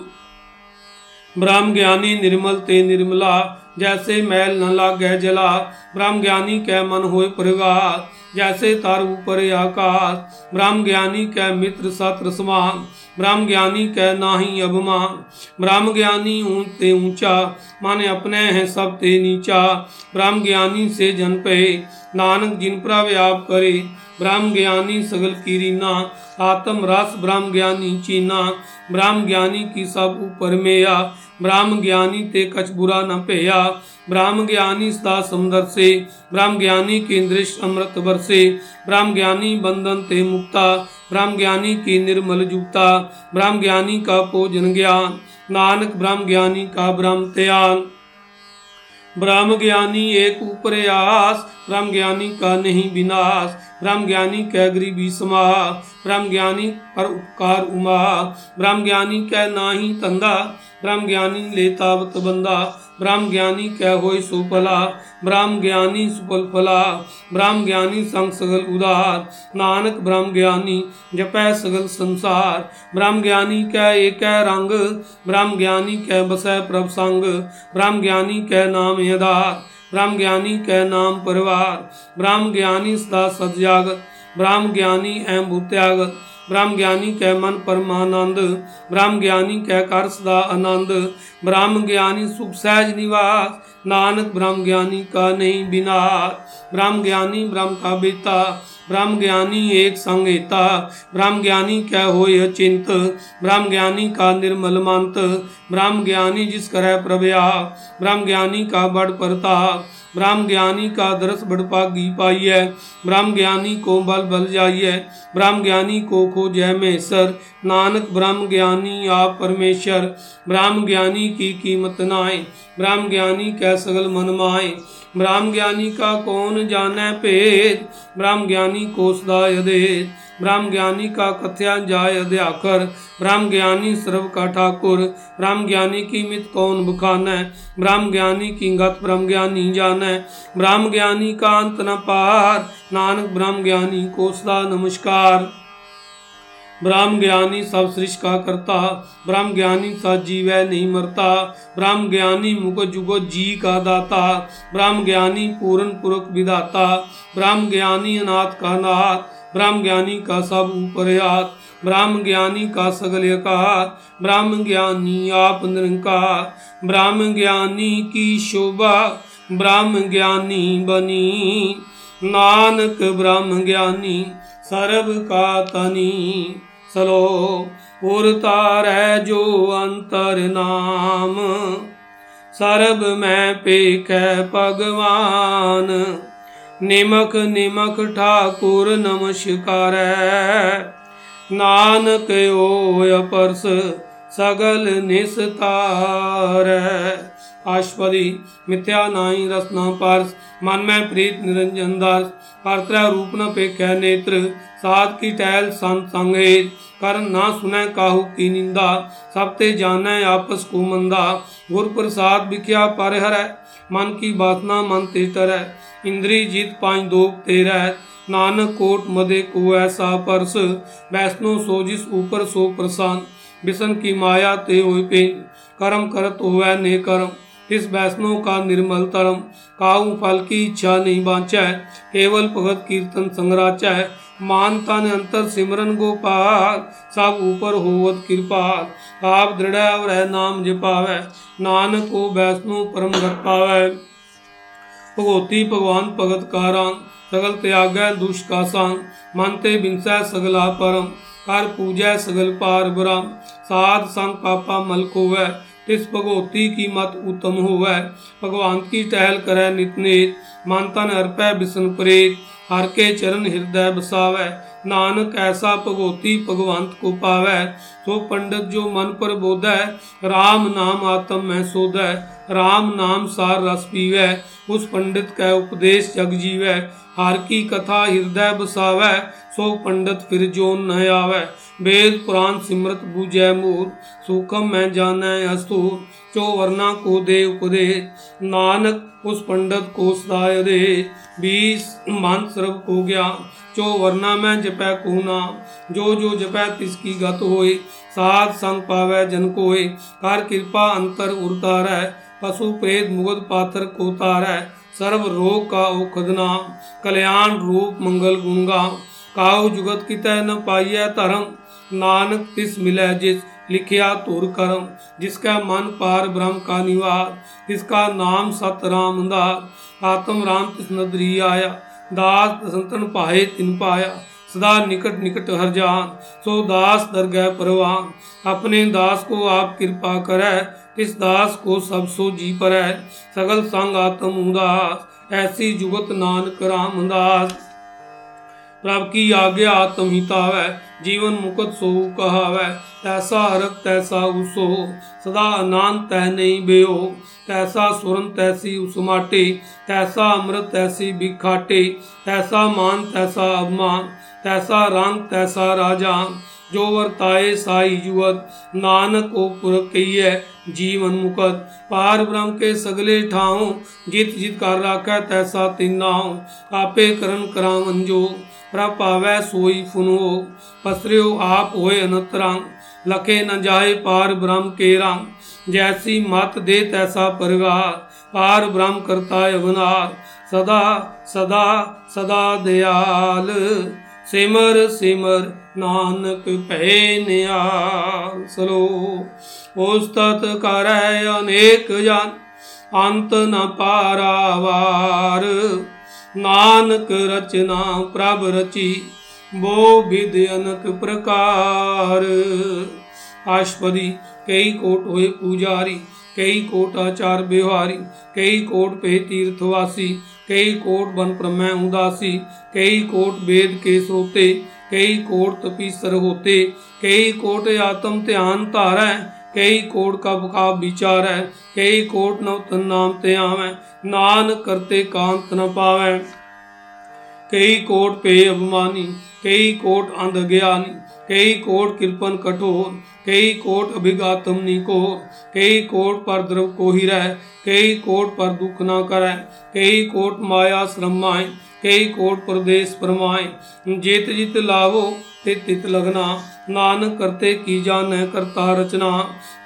ब्रह्म ज्ञानी निर्मल ते निर्मला, जैसे मैल न लागे जला। ब्रह्म ज्ञानी कै मन होए परिवार जैसे तार ऊपर आकाश ब्रह्म ज्ञानी कै मित्र सत्र समान ब्रह्म ज्ञानी कै नाही अभिमान। ब्रह्म ज्ञानी ऊँचे ऊँचा, माने अपने हैं सब ते नीचा। ब्रह्म ज्ञानी से जन पे, नानक जिन पर व्याप करे। ब्रह्म ज्ञानी सगल की रीना आत्म रस ब्रह्म ज्ञानी चीना, ब्रह्म ज्ञानी की सब ऊपर मेया, ब्रह्म ज्ञानी ते कछ बुरा न पेया, ब्रह्म ज्ञानी सदा समुदर से, ब्रह्म ज्ञानी की दृश्य अमृत बरसे, ब्रह्म ज्ञानी बंधन ते मुक्ता, ब्रह्म ज्ञानी की निर्मल जुक्ता ब्रह्म ज्ञानी का भोजन ज्ञान, नानक ब्रह्म ज्ञानी का ब्रह्म त्यान ब्रह्म ज्ञानी एक उपरयास ब्रह्म ज्ञानी का नहीं विनाश। ब्रह्म ज्ञानी कै गरीबी समा ब्रह्म ज्ञानी पर उपकार उमा। ब्रह्म ज्ञानी कै नाही तंदा। ब्रह्म ज्ञानी लेतावत बंदा ब्रह्म ज्ञानी कै होय सुफला ब्रह्म ज्ञानी सुफल फला ब्रह्म ज्ञानी संग सगल उदार नानक ब्रह्म ज्ञानी जपै सगल संसार ब्रह्म ज्ञानी कै एक रंग ब्रह्म ज्ञानी कै बसै प्रभ संग ब्रह्म ज्ञानी कै नाम आधार ब्रह्म ज्ञानी कै नाम परिवार ब्रह्म ज्ञानी सदा सदजागत ब्रह्म ज्ञानी एम भूत्यागत ब्रह्म ज्ञानी कह मन परमानंद ब्रह्म ज्ञानी कह कर सदा आनंद। ब्रह्म ज्ञानी सुख सहज निवास, नानक ब्रह्म ज्ञानी का नहीं विनाश। ब्रह्म ज्ञानी ब्रह्म का बेता ब्रह्म ज्ञानी एक संगेता ब्रह्म ज्ञानी क्या हो चिंत ब्रह्म ज्ञानी का निर्मल मंत। ब्रह्म ज्ञानी जिस करह प्रभया। ब्रह्म ज्ञानी का बड़ प्रताप ब्रह्म ज्ञानी का दरस बड़पागी पाइय ब्रह्म ज्ञानी को बल बल जाइए ब्रह्म ज्ञानी को खो जय मेसर नानक ब्रह्म ज्ञानी आप परमेश्वर। ब्रह्म ज्ञानी की कीमत नाए ब्रह्म ज्ञानी कै सगल मन माए ब्रह्म ज्ञानी का कौन जाने पेद ब्रह्म ज्ञानी को सदा यदेद ब्रह्म ज्ञानी का कथ्या जाय अध्याकर ब्रह्म ज्ञानी सर्व का ठाकुर। ब्रह्म ज्ञानी की मित कौन बुखान? ब्रह्म ज्ञानी की गत ब्रह्म ज्ञानी जान। ब्रह्म ज्ञानी का अंत न पार। नानक ब्रह्म ज्ञानी को नमस्कार। ब्रह्म ज्ञानी सब सृष्ट का करता ब्रह्म ज्ञानी सा जीव नहीं मरता ब्रह्म ज्ञानी मुख जुगो जी का दाता ब्रह्म ज्ञानी पूर्ण पुरख विदाता ब्रह्म ज्ञानी अनाथ का नाथ ब्रह्म ज्ञानी का सब उपरयात ब्रह्म ज्ञानी का सगल यकार ब्रह्म ज्ञानी आप निरंकार ब्रह्म ज्ञानी की शोभा ब्रह्म ज्ञानी बनी नानक ब्रह्म ज्ञानी सर्व का तनी सलो उरतार जो अंतर नाम सर्ब में पेख भगवान निमक निमक ठाकुर नमस्कार नानक ओ परस सगल निस्तार आशपदी मिथ्या नाई रसना पार्स मन में प्रीत निरंजन दास परत्र रूप न पेख नेत्र सात की टहल संत संगेत कर ना सुने काहू की निंदा सब ते जाने आपस को मंदा गुर प्रसाद बिख्या पर हर मन की बात ना मन ते तर इंद्री जीत पाँच दो तेरह नानक कोट मदे को ऐसा परस वैष्णो सो जिस ऊपर सो प्रसान बिसन की माया ते हो पेन कर्म करत होवे ने कर्म इस वैष्णव का निर्मल तरम, काऊ फल की इच्छा नहीं बांचा है, केवल भगत कीर्तन संग्राचा है। मानता ने अंतर सिमरन गोपाल, सब ऊपर होवत कृपाल आप दृढ़ और नाम जपावे। नानक को वैष्णो परम गत पावे। भगवती भगवान भगत का सगल त्याग दुष्ट का सांग मानते बिनसा सगला परम कर पूजै सगल पार ब्रह्म साध संग पापा मल को तिस भगवती की मत उत्तम होवै। भगवान की टहल करे नित नित मानतन अर्पै बिसन प्रेत, हर के चरण हृदय बसावै। नानक ऐसा भगवती भगवंत को पावै। सो पंडित जो मन पर बोधै, राम नाम आत्म में सोधै राम नाम सार रस पीवै, उस पंडित कै उपदेश जग जीवै। हर की कथा हृदय बसावै, सो पंडित फिर जो न आवै। वेद, पुराण, सिमरत, बूझै, मोर, सुखम, मैं जानै, अस्तूर चो वर्णा को दे उपदेश नानक, उस पंडित को सदाय दे। बीस मान सर्व को गया चो वर्णा में जपै को नाम जो जो जपै तिसकी गत होए। साध संग पावै जन कोय कर कृपा अंतर उतारै। पशु प्रेत मुगद पाथर को तारै। सर्व रोग का औखद नाम कल्याण रूप मंगल गुणगा काउ जुगत की तय न पाइय धर्म। नानक तिस मिले जिस लिखिया तुर करम, जिसका मन पार ब्रह्म का निवास इसका नाम सत राम दास आत्म राम तिस नदरी आया, दास संतन पाए तिन पाया, सदा निकट निकट हर जान, सो दास दर गए परवान। अपने दास को आप कृपा करे तिस दास को सब सो जी पर सगल संग आत्म उदास ऐसी जुगत नानक राम दास। प्रभ की आज्ञा आत्महिता वै जीवन मुकत सो कहावै तैसा हरक तैसा उसो सदा अनान तह नहीं बेओ तैसा सुरन तैसी उस माटे तैसा अमृत तैसी बिखाटे तैसा मान तैसा अभिमान तैसा रंग तैसा राजा जो वर्ताए साई युवत नानक को कहिए जीवन मुकत पार ब्रह्म के सगले ठाओ जित जित कर राखै तैसा तिन्नाओ आपे करण करावन जो प्रपावै सोई फुनो पसरियो आप होए अनतरंग लखे न जाए पार ब्रह्म के रंग जैसी मत दे तैसा परिवार पार ब्रह्म करता अवनार सदा सदा सदा दयाल सिमर सिमर नानक पै नियाल सलो उस्तत कर अनेक जन अंत न पारावार नानक रचना प्रभ रची बो विद अनक प्रकार आशपदी कई कोट हुए पुजारी कई कोट आचार व्यवहारी कई कोट पे तीर्थवासी कई कोट बन प्रमय उदासी कई कोट वेद के श्रोते कई कोट तपीसर होते कई कोट आत्म ध्यान धारै कई कोट का बुका विचार है कई कोट नवतन नाम ते आवे नान करते कांत न पावे कई कोट पे अभिमानी कई कोट अंध ज्ञानी कई कोट कृपन कठोर कई कोट अभिगातम निको कई कोट पर द्रव को ही रह कई कोट पर दुख न करे कई कोट माया श्रम कई कोट प्रदेश परमाए जित जित लावो तित तित लगना नानक करते की जान करता रचना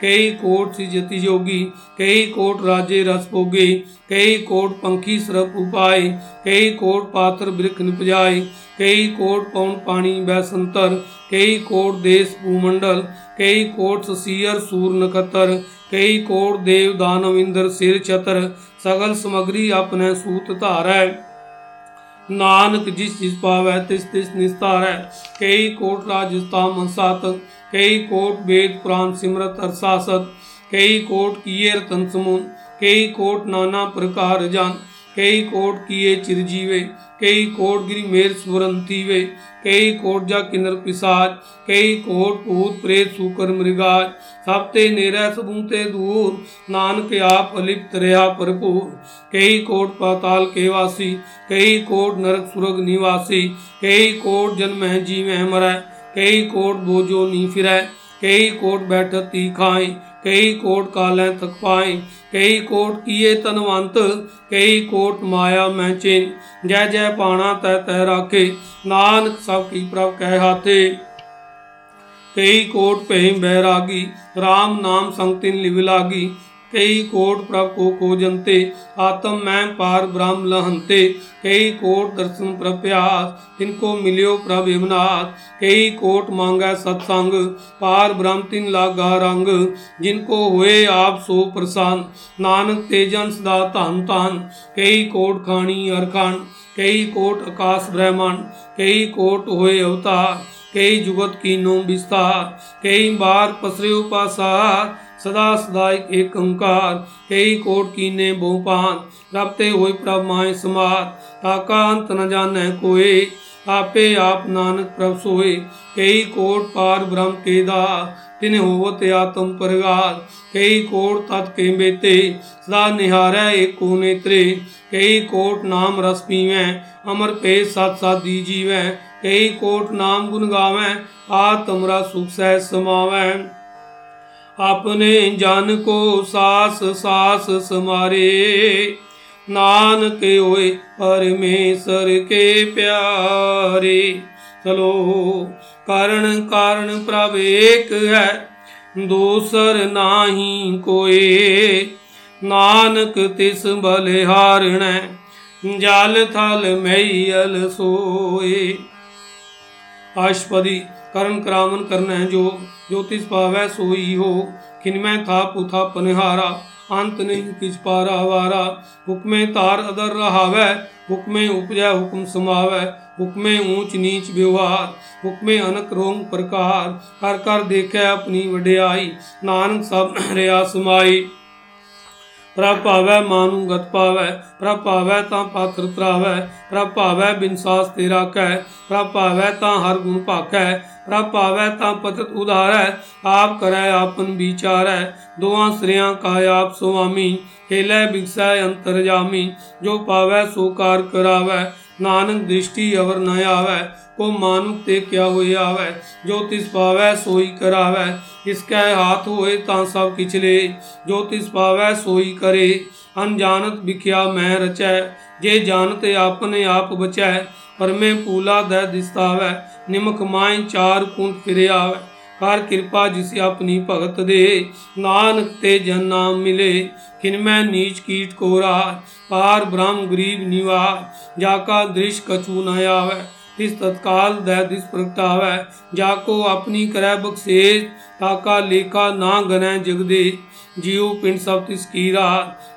कई कोट जति जोगी कई कोट राजे रस भोगे कई कोट पंखी सरप उपाय कई कोट पात्र वृक्ष निपजाए कई कोट पौन पानी बैसंतर कई कोट देश भूमंडल कई कोट ससीयर सूर नखतर कई कोट देव दानव इंद्र सिर छतर सगल सामग्री अपने सूत धार है नानक जिस जिस पावै, तिस तिस निस्तार। है कई कोट राजस्थान सात कई कोट वेद पुराण सिमरत अरसासत, कई कोट किए रतन समुन, कई कोट नाना प्रकार जान। कई कोट किए चिरजीवे कई कोट गिरी मेर स्वरंती वे कई कोट जा किन्नर पिसाज, कई कोट भूत प्रेत सुकर मृगाज। सबते नेरा सबूते दूर, नानक आप अलिप्त रहा भरपूर कई कोट पाताल के वासी, कई कोट नरक सुरग निवासी। कई कोट जन्म जीव मरै, कई कोट बोझो नी फिरै। कई कोट बैठत ती खाए कई कोट कालें तक पाए कई कोट किए तनवंत कई कोट माया मैं चिन जय जय पाना तय तय राखे नानक सब की प्रभ कह हाथे कई कोट पे बैरागी राम नाम संगतिन लिव लागी कई कोट प्रभ को को आत्म मैं पार ब्रह्म लहनते कई कोट दर्शन प्रप्यास तिनको मिलियो प्रभ यमनाथ कई कोट मांगा सत्संग, पार ब्रह्म तिन लागा रंग। जिनको हुए आप सो प्रसान नानक तेजन सदा धन धन कई कोट खानी अरखान, कई कोट आकाश ब्रह्मांड। कई कोट हुए अवतार, कई जुगत की नो विस्तार। कई बार पसरे उपासार सदा सदा एक ओंकार कई कोट कीने बहुपान रबते हुए प्रभ माए समार ताका अंत न जाने कोई आपे आप नानक प्रभ सोए। कई कोट पार ब्रह्म के दा तिन होवत आत्म परगार कई कोट तत् के बेते सदा निहारै एक नेत्रे। कई कोट नाम रस पीवे, अमर पे सत सत दी जीवै। कई कोट नाम गुण गावे आ तमरा सुख सह समावै। अपने जन को सास सास समारे नानक होए परमेश्वर के प्यारे चलो कारण कारण प्रभ एक है दूसर नाही कोई नानक तिस बलिहारण जल थल मैयल सोए अष्टपदी करण करावन करण जो ज्योतिष पावै सोई हो। किनमै था उथा पनहारा, अंत नहीं किच पारा वारा। हुक्मे तार अदर रहावै, हुक्मे उपजय हुक्म समावै। हुक्मे ऊंच नीच व्यवहार, हुक्मे अनक रोंग प्रकार। हर कर देखे अपनी वड्याई, नानक सब रिया समाई। प्रभावै मानु गत पावै प्रभावै ता पात्र त्रावै। प्रभावै बिनसास तेरा कै प्रभावै ता हर गुण पाकै। ਪ੍ਰਭ ਭਾਵੈ ਤਾਂ ਪਤਿਤ ਉਧਾਰੈ, ਆਪ ਕਰੈ ਆਪਨ ਵਿਚਾਰੈ। ਦੁਆ ਸ੍ਰਿਆ ਕਾ ਆਪ ਸੁਆਮੀ ਖੇਲੇ ਬਿਗਸੈ ਅੰਤਰ ਜਾਮੀ। ਜੋ ਪਾਵੈ ਸੋ ਕਾਰ ਕਰਾਵੈ, ਨਾਨਕ ਦ੍ਰਿਸ਼ਟੀ ਅਵਰ ਨ ਆਵੈ, ਕੋ ਮਾਨੁ ਤੇ ਕਿਆ ਹੋਇ ਆਵੈ। ਜੋ ਤਿਸ ਪਾਵੈ ਸੋਈ ਕਰਾਵੈ ਇਸ ਕੈ ਹਾਥ ਹੋਏ ਤਾਂ ਸਭ ਕਿਛਲੇ ਜੋ ਤਿਸ ਪਾਵੈ ਸੋਈ ਕਰੇ ਅਨਜਾਨਤ ਵਿਖਿਆ ਮੈਂ ਰਚੈ। ਜੇ ਜਾਣਤ ਆਪਨੇ ਆਪ ਬਚੈ, ਪਰਮੇ ਪੂਲਾ ਦੈ ਦਿਸਤਾਵੈ। पूला दै दिस्तावै निमक माए चार कुंट फिर आवे कर कृपा जिसे अपनी भगत दे नानक ते जन नाम मिले खिनमै नीच कीट कोरा पार ब्रह्म गरीब निवार जाका दृश्य कछु न आवे तिस तत्काल दय दिस प्रगटावै जाको अपनी करੈ बख्शेश ताका लेखा ना गनै जगदे जीव पिंड सब तिस कीरा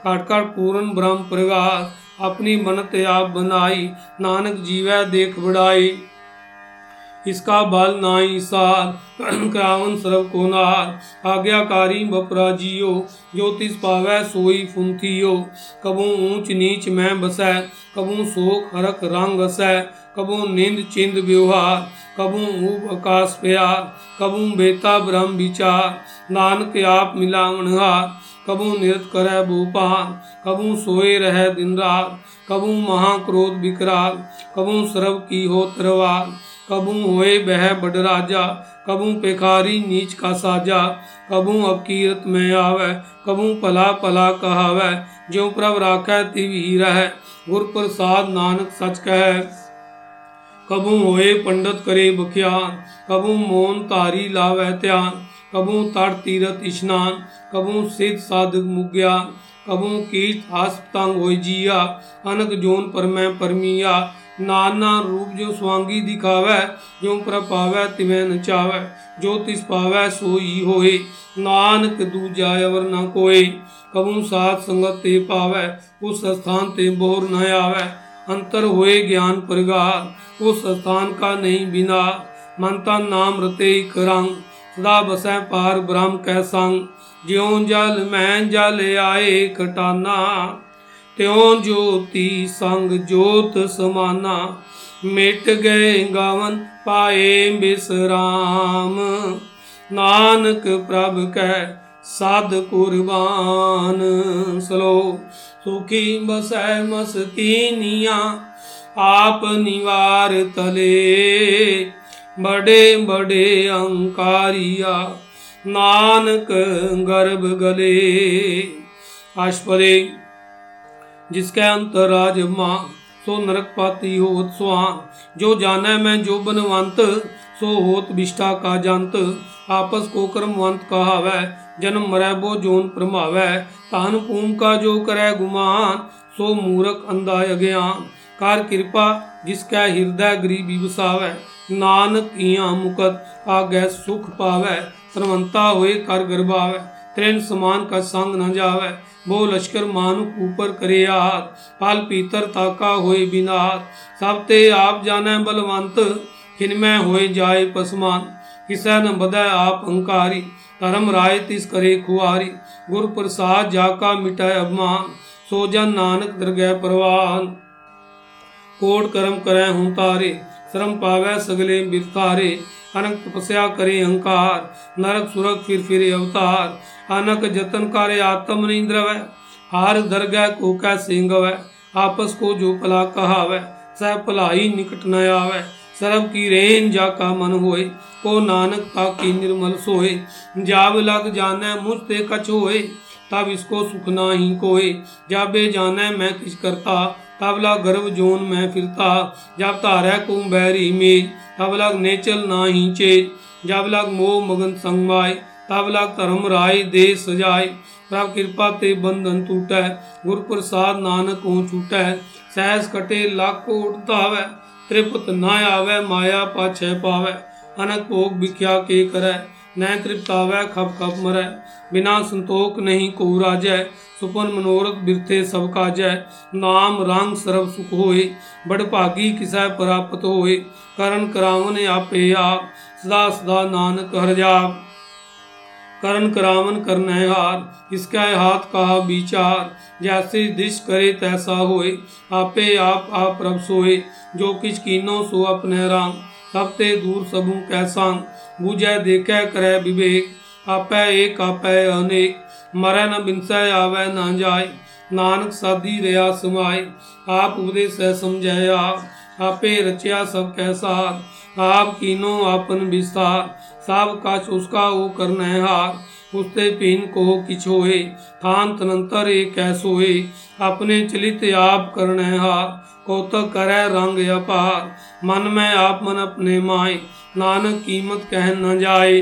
काट काट पूर्ण ब्रह्म प्रगास अपनी मनत आप बनाई नानक जीवै देख बढ़ाई इसका बल नाई साल करावन सर्व को नार आज्ञाकारी बपरा जियो, ज्योतिष पावै सोई फुंथियो। कबू ऊंच नीच मैं बसै, कबू शोक हरक रंग असै, कबू नींद चिंद व्यवहार, कबू ऊब आकाश प्यार, कबू बेता ब्रह्म विचार। नानक आप मिलावनहार कबू नृत करे भूपान कबू सोए रहे दिन रात, कबू महाक्रोध विकराल कबू सर्व की हो तरवार कबू होए बह बड राजा, कबू पेखारी नीच का साजा, कबू अकीरत में आवे, कबू पला पला कहावे, ज्यो प्रभ राखै तिव ही गुर प्रसाद नानक सच कह। कबू होए पंडित करे बख्यान, कबू मोन तारी लावे त्यान कबू तट तीरथ स्नान कबू सिद्ध साधक मुग्या, कबू कीर्त हास्पतांग हो जिया, अनक जोन पर मैं परमिया नाना रूप जो स्वांगी दिखावे जो प्रपावे तिवे नचावे जो तिस पावे सोई होए नानक दूजा अवर न कोई कबू साथ संगत ते पावे उस स्थान ते बोर न आवे अंतर हुए ज्ञान प्रगार उस स्थान का नहीं बिना मनता नाम रते करंग सदा बसै पार ब्रह्म कै संग ज्यो जल मैं जल आए कटाना त्यों ज्योति संग जोत समाना मिट गए गावन पाए बिसराम नानक प्रभ कह साध कुर्बान सलो सुखी बसै मस्कीनिया आप निवार तले बड़े बड़े अंकारिया नानक गर्भ गले आशपदे जिसके अंतराज माँ, सो नरक पाती होत स्वाहा जो जाने मैं, जो बनवंत, सो होत विष्ठा का जानत। आपस को कर्मवंत कहावै, जन्म मरै बो जोन प्रमावै। तान पूम का जो करे गुमान, सो मूरख अंधा अज्ञान। कार कृपा जिसका हृदय गरीबी बसावै। नानक इया मुकत आगे सुख पावै। सर्वंता होए कर गर्भावै। त्रेन समान का संग न जावे वो लश्कर मानु ऊपर करे हाथ पाल पीतर ताका होए बिना हाथ सब ते आप जाने बलवंत खिनमै होए जाए पसमान किसै न बदय आप अंकारी धर्म राय तिस करे खुआरी गुर प्रसाद जाका मिटाए अभिमान सो नानक दरगह परवान कोट कर्म करै हूँ तारे श्रम पावे सगले बिरतारे अनंत तपस्या करे अहंकार नरक सुरक फिर फिरे अवतार अनक जतन करे आत्म निंद्रव हार दरगह को सिंह आपस को जो पला कहावै सह भलाई निकट न आवे सरब की रेन जा का मन होए को नानक ताकी निर्मल सोए जाब लग जाने मुझ ते कछ होए तब इसको सुख ना ही कोए जाबे जाने मैं किस करता तबला गर्भ जोन में फिरता जब तारे को बैरी में तब लग नेचल ना ही चेत जब लग मोह मगन संगवाय तब लग धर्म राय दे सजाय प्रभ कृपा ते बंधन टूटै गुर प्रसाद नानक को छूटै सहस कटे लाखो उठता हवै त्रिपत न आवे माया पाछे पावे अनक भोग बिख्या के करे न तृप्तावै खप खप मरै बिना संतोख नहीं को राजै सुपन मनोरथ बिरथे सब काजै नाम रंग सर्व सुख होए बड़ भागी किसै प्राप्त होए करण करावन आपे आप सदा सदा नानक हर जाप करण करावन करन हार इसका हाथ कहा विचार, जैसे दिश करे तैसा होए, आपे आप आप प्रभ सोए, जो किच कीनो सो अपने राम सब ते दूर सबू कैसा बूझे देखे करे विवेक, आपै एक, आपै अनेक, मरै न बिनसै आवे न जाय नानक साधी रिया समाय आप उपदेश समझै आप आपे रचिया सब कैसा आप कीनो आपन विस्तार सब काच उसका वो करने हार उसते पीन को किछ होए थान तनंतर एक कैसोए अपने चलित आप करने हार कौतक करे रंग अपार। मन में आप मन अपने माए, नानक कीमत कह न जाए।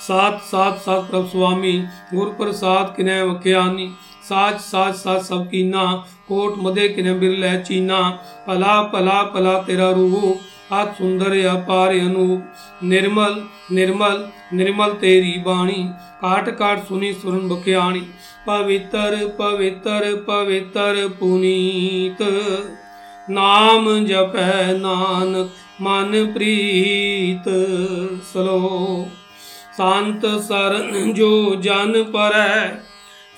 सात सात सात प्रभ स्वामी, गुर प्रसाद किने वख्यानी। साच साच साच सब कीना, कोट मदे किने बिरले चीना। पला पला पला तेरा रूप आप सुंदर अपार अनूप, निर्मल निर्मल निर्मल तेरी बाणी, काट काट सुनी सुरन बखियाणी, पवित्र पवित्र पवित्र पुनीत। नाम जप नानक मन प्रीत, सलो। शांत सरन जो जन पर,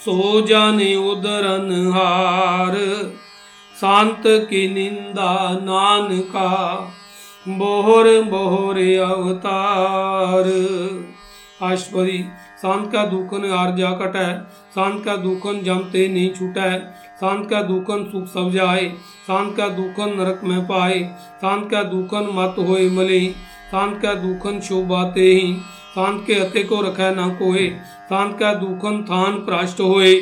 सो जन उदरन हार। शांत की निंदा नानका बोहर बोहर अवतार। आश्वरी शांत का दुखन आर्जा कटै शांत का दुखन जमते नहीं छूटै शांत का दुखन सुख सब जाए शांत का दुखन नरक में पाए शांत का दुखन मत होए मले शांत का दुखन शोभाते ही शांत के अते को रखै न कोहे शांत का दुखन थान प्राष्ट होए।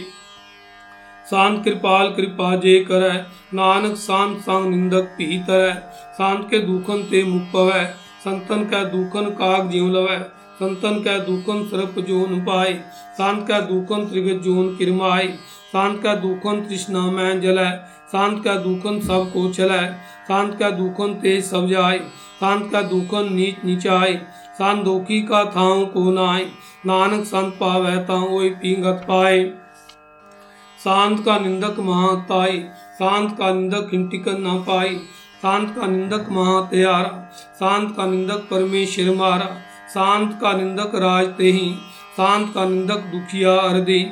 शांत कृपाल कृपा जे करੈ नानक शांत संग निंदक भी तरੈ शांत के दुखन ते मुख पवै संतन का दुखन काग जीव लवै संतन का दुखन सर्प जोन पाए शांत का दुखन त्रिगत जोन किरमाए। शांत का दुखन तृष्णा में जलै शांत का दुखन सबको चलै शांत का दुखन तेज सब जाय शांत का दुखन नीच नीचाय संदोखी का थाव को नाय नानक संत पावै ओय पींगत पाए। शांत का निंदक महाताई, शांत का निंदक हिंटिकन न पाई, शांत का निंदक महात्यारा, शांत का निंदक परमेश्वर मारा, शांत का निंदक राज ते शांत का निंदक दुखिया अर्दे,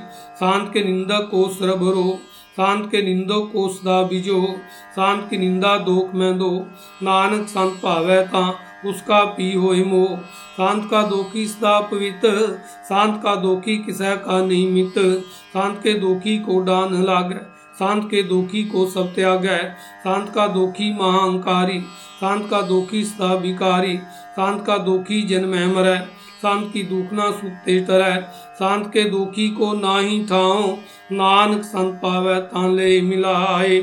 शांत के निंदक को सरबरो शांत के निंदक को सदा बिजो, शांत की निंदा दोख में दो, नानक संत पावै ता उसका पी हो मोह। शांत का दोखी सदा पवित्र। शांत का दोखी किसा का नहीं मित। शांत के दोखी को डान लाग। शांत के दोखी को सब त्याग। शांत का दोखी महाअंकारी शांत का दोखी सदा भिकारी शांत का दोखी जन्म मर। संत की दुख ना सुख ते तरह संत के दुखी को ना ही ठाओ नानक संत पावे तां ले मिलाए।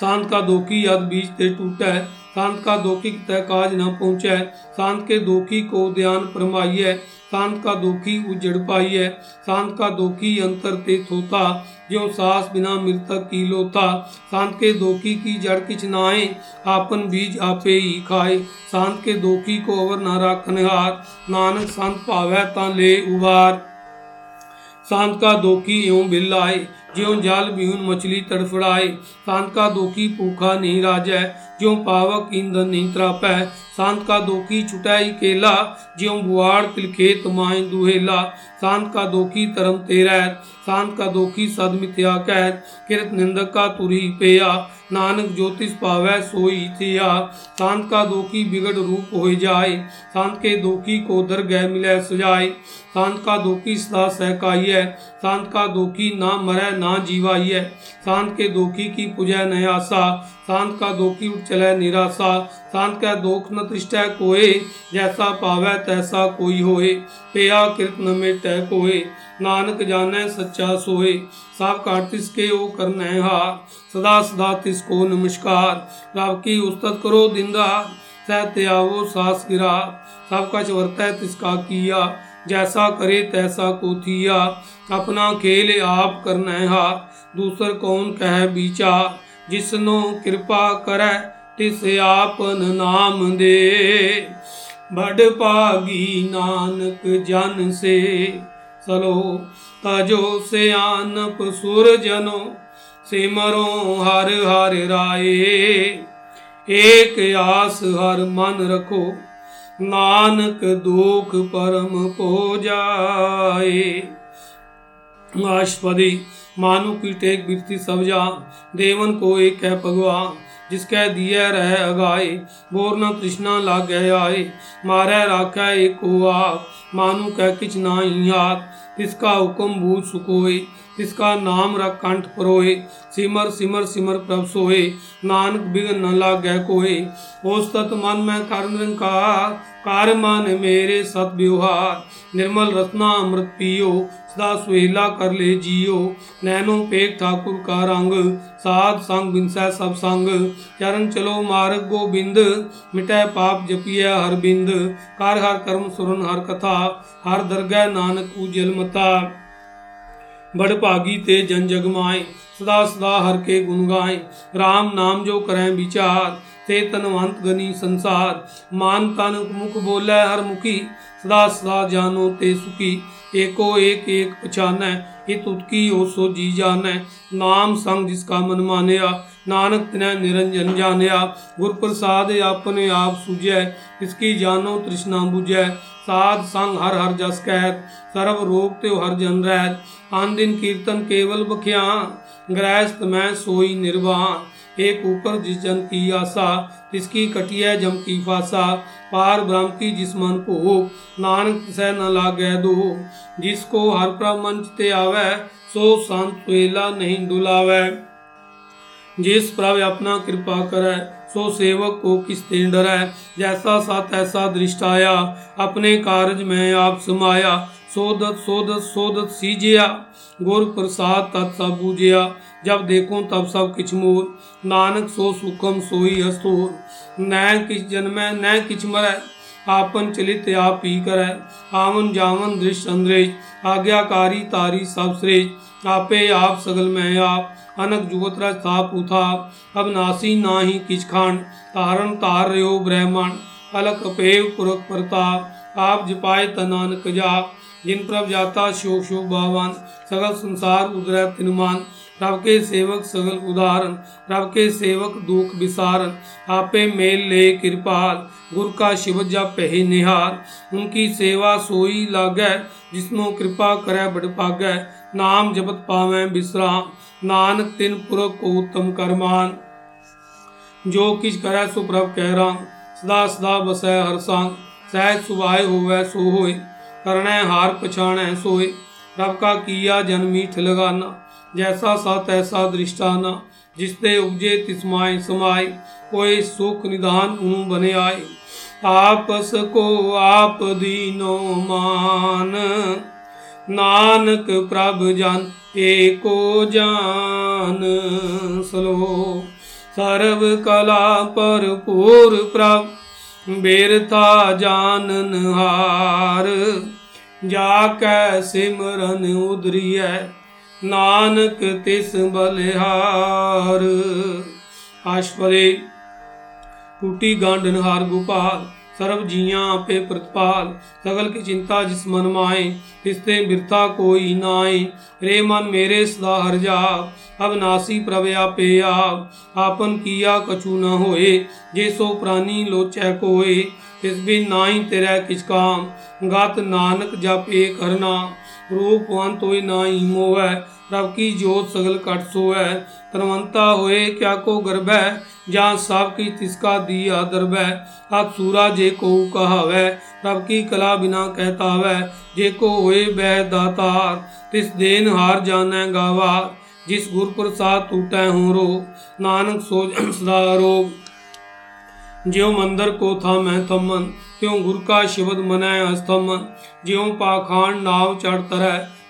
शांत का दोखी यद बीज ते टूटे। संत का दोखी तय काज न पहुँचे, संत के दोखी को ध्यान फरमाइए शांत का दुखी उजड़ है शांत का दुखी अंतर ते थोता जो सास बिना मृतक की लोता शांत के दोखी की जड़ किच नाए, आपन बीज आपे ही खाए शांत के दोखी को अवर न राखनहार नानक संत पावे ता ले उबार शांत का दोखी एवं बिल्लाए ज्यो जाल बिहुन मछली तड़फड़ाए शांत का दोखी भूखा नहीं राजै ज्यो पावक ईंधन नहीं त्रापै शांत का दोखी छुटाई केला ज्यो बुआड़ तिलखेत माए दुहेला शांत का दोखी तरम तेरा शांत का दोखी सद मिथ्या कह किरत निंदक का तुरी पेया नानक ज्योतिष पावै सोई थिया शांत का दोखी बिगड़ रूप हो जाए शांत के दोखी को दर गह मिले सजाए शांत का दोखी सदा सहकाई शांत का दोखी ना मरे ना जीवाई है शांत के दोखी की पूजा न आशा शांत का दोखी उठ चले निराशा। शांत का दोख न तृष्टै कोए। जैसा पावै तैसा कोई होए। पेया कृत न मिटै कोए। नानक जाने सच्चा सोए। सब काट तिसके ओ कर हार। सदा सदा तिसको नमस्कार। रब की उस्तत करो दिंदा। सहते आवो सास गिरा सब कछ वर्त तिसका किया। जैसा करे तैसा को थिया, अपना खेल आप करना हार दूसर कौन कह विचार जिसनो कृपा करे, तिस आपन नाम दे। बड़ पागी नानक जन से, सलो, तजो से आनप सुर जनो सिमरो हर हर राय। एक आस हर मन नानक दुख परम को जाए। आशपदी मानु की टेक बिरती सब जा, देवन को एक है भगवान जिसके दिए रह अगाए, बोर न तृष्णा लाग आए, मारे राखा एक आप मानु कह किच ना ही हाथ तिसका हुक्म बूझ सुकोए। तिसका नाम रख कंठ परोए सिमर सिमर सिमर प्रभ सोए नानक बिघन न लागे कोए ओस्तत मन में कर निरंकार कार मन मेरे सत व्यवहार। निर्मल रत्ना अमृत पियो, सदा सुहेला कर ले जियो। नैनो पेक ठाकुर का रंग, साध संग बिनसै सब संग। चरण चलो मार्ग गोबिंद, मिटै पाप जपिय हर बिंद। कर हर कर्म सुरन हर कथा, हर दरगह नानक उजल मता। बड़ भागी ते जन जग सदा सदा हर के गुण गाए राम नाम जो करें विचार ते तनवंत गनी संसार मान तन मुख बोले हर मुखी सदा सदा जानो ते सुखी एको एक एक पछान इत उत्की ओ सो जी जान नाम संग जिसका मन मानया नानक तिने निरंजन जानया गुर प्रसाद अपने आप सुझै इसकी जानो तृष्णा बुझै साध संग हर हर जस कहत, सर्व रोग ते हर जन रहत। आन दिन कीर्तन केवल बख्या, गृहस्थ मैं सोई निर्वाण। एक ऊपर जिस जन की आशा तिसकी कटिया जम की फासा पार ब्रह्म की जिस मन को हो नानक सह न लागे दो जिसको हर प्रमंच ते आवे, सो संत वेला नहीं डुलावे। जिस प्रभ अपना कृपा करे सो सेवक को किस ते डरै जैसा सा तैसा दृष्टाया अपने कार्य में आप समाया। सोदत सोदत सोदत सीजिया, गुर प्रसाद तत् सब बूझिया। जब देखो तब सब किछ मोर। नानक सो सुखम, सोई हस्तोर न किछ जन्म, न किछ मरै। आपन चलित आप ही करे। आवन जावन दृश्य अंद्रेज आज्ञाकारी तारी सब श्रेष्ठ। आपे आप सगल में आप। अनक जुगतरा स्थाप उथा अब नासी ना ही किछ खांड तारण तार रहो ब्रह्मण अलक पेव पुरख प्रताप आप जपाए तनानक जाप जिन प्रभ जाता शोक शोक भावान सगल संसार उदर तिनमान रब के सेवक सगल उदाहरण रब के सेवक दुख विसारण आपे मेल ले कृपाल गुर का शिव जप पहे निहार उनकी सेवा सोई लागे जिसनो कृपा करे बड़ पागे नाम जपत पावे विश्राम नानक तिन पुरख को उत्तम करमान जो किछ करे सो प्रभ कह राम सदा सदा बसै हर सांग सहज सुभाय होवे सो होए करणे हार पछाणे सोए रब का किया जन मीठ लगाना जैसा सा तैसा दृष्टाना जिसते उपजे तिसमाय समाय कोई सुख निधान उनु बने आए आपस को आप दीनो मान नानक प्रभ जन एको जान सलो सर्व कला पर पूर प्रभ बेरता जानन हार जाकै सिमरन उदरिय नानक तिस बलिहार आशपदे टूटी गांडन हार गोपाल सर्व जिया पे प्रतिपाल सगल की चिंता जिस मन माए तिसते बिरता कोई नाए रे मन मेरे सदा हर जा अब नासी प्रवया पे आप आपन किया कछु न होए जे सो प्राणी लोचै कोए तिस बिन नाई तेरा किच काम गत नानक जप एक करना रूपवंत होए नाई मोह रब की जोत सगल कट सोए तरवंता होए क्या को गर्भ है जहाँ सब की तिसका दिया दरब है अब सूरा जे को कहावै रब की कला बिना कहता वै जे को होए बह दातार तिस देन हार जाने गावा जिस गुर प्रसाद टूटे हो रो नानक सो सदा रोग ज्यो मंदिर को था मैं थमन त्यों गुर का शब्द मनै अस्तमन ज्यो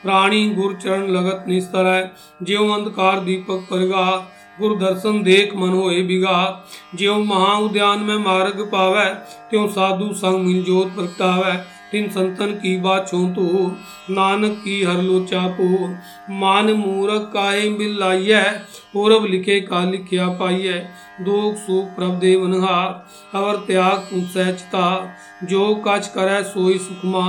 प्राणी गुर चरण लगत निस्तर है ज्यो अंधकार दीपक परगा, गुरु दर्शन देख मन होए बिगा। ज्यो महा उद्यान में मार्ग पावे, त्यों साधु संग मिल जोत प्रगटावे। तिन संतन की बात छो तो नानक की हर लोचा पोर। मान मूरख काहे बिल्लाइय पूरब लिखे का लिखिया पाइय। दुख सुख प्रभ देवनहार अवर त्याग सहचता जो कच करे सोई सुखमा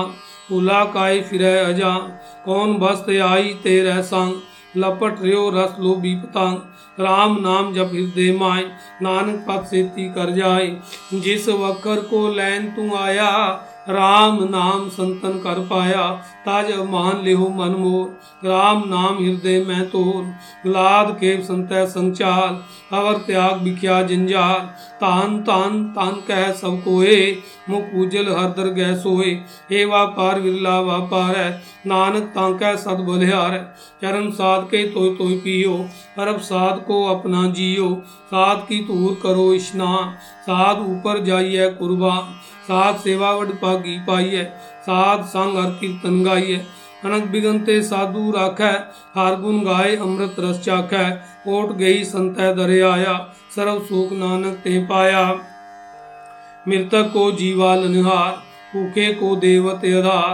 उला काय फिर अजा। कौन बस्त आई तेरह संग? लपट रियो रस लो पतंग। राम नाम जब हृदय माए। नानक पद से कर जाए। जिस वक्र को लैन तू आया राम नाम संतन कर पाया, ताज मान लिहो मन मोर। राम नाम हृदय में तोर लाद के संत संचाल अवर त्याग बिख्या जंजाल तान तान तान कह सब कोए, मुख उजल हर दर गह सोए। हे वापार विरला वापार है, नानक तांकै सद बलिहार चरण साध के तो तो पियो अरब साध को अपना जियो। साध की तूर करो स्नान साध ऊपर जाइए कुर्बान। साध सेवा वड पागी पाइए साध संग हर कीर्तन गाइए अनक बिगनते साधु राखै, हार गुण गाय अमृत रस चाखै। कोट गई संत दरे आया सर्व सुख नानक ते पाया। मृतक को जीवा लनहार, भूखे को देवत आधार।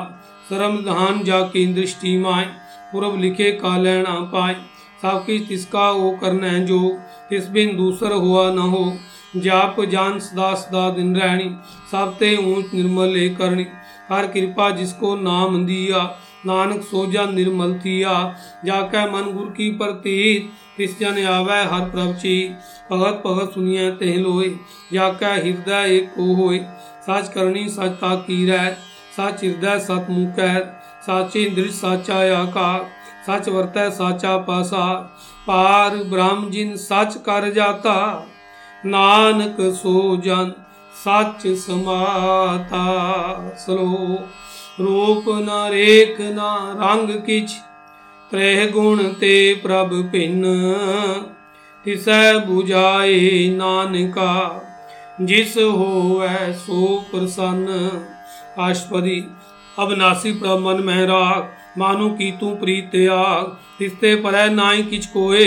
सरम धान जाकी दृष्टि माए पूर्व लिखे का लेना पाए। सब किस तिसका वो करना जो तिस बिन दूसर हुआ न हो। जाप जान सदा सदा दिन रहनी सब ते ऊंच निर्मल करनी हर कृपा जिसको नाम दिया नानक सोजा निर्मल थिया जाके मन गुर की प्रतीत तिस जन आवे हर प्रभची भगत भगत सुनिए तेह लोए जाके हृदय एक को होए सच करनी सचता की रह सच हृदय सत मुख साचे दृढ़ साचा आकार सच वर्तै साचा पासा पार ब्रह्म जिन सच कर जाता नानक सो जन सच समाता सलो रूप न रेख न रंग किछ त्रह गुण ते प्रभ भिन्न तिसै बुझाए नानका जिस हो सो प्रसन्न आशपदी अबनासी प्रभ मन में राग मानो की तू प्रीत त्याग तिस्ते पर नाई किछ कोए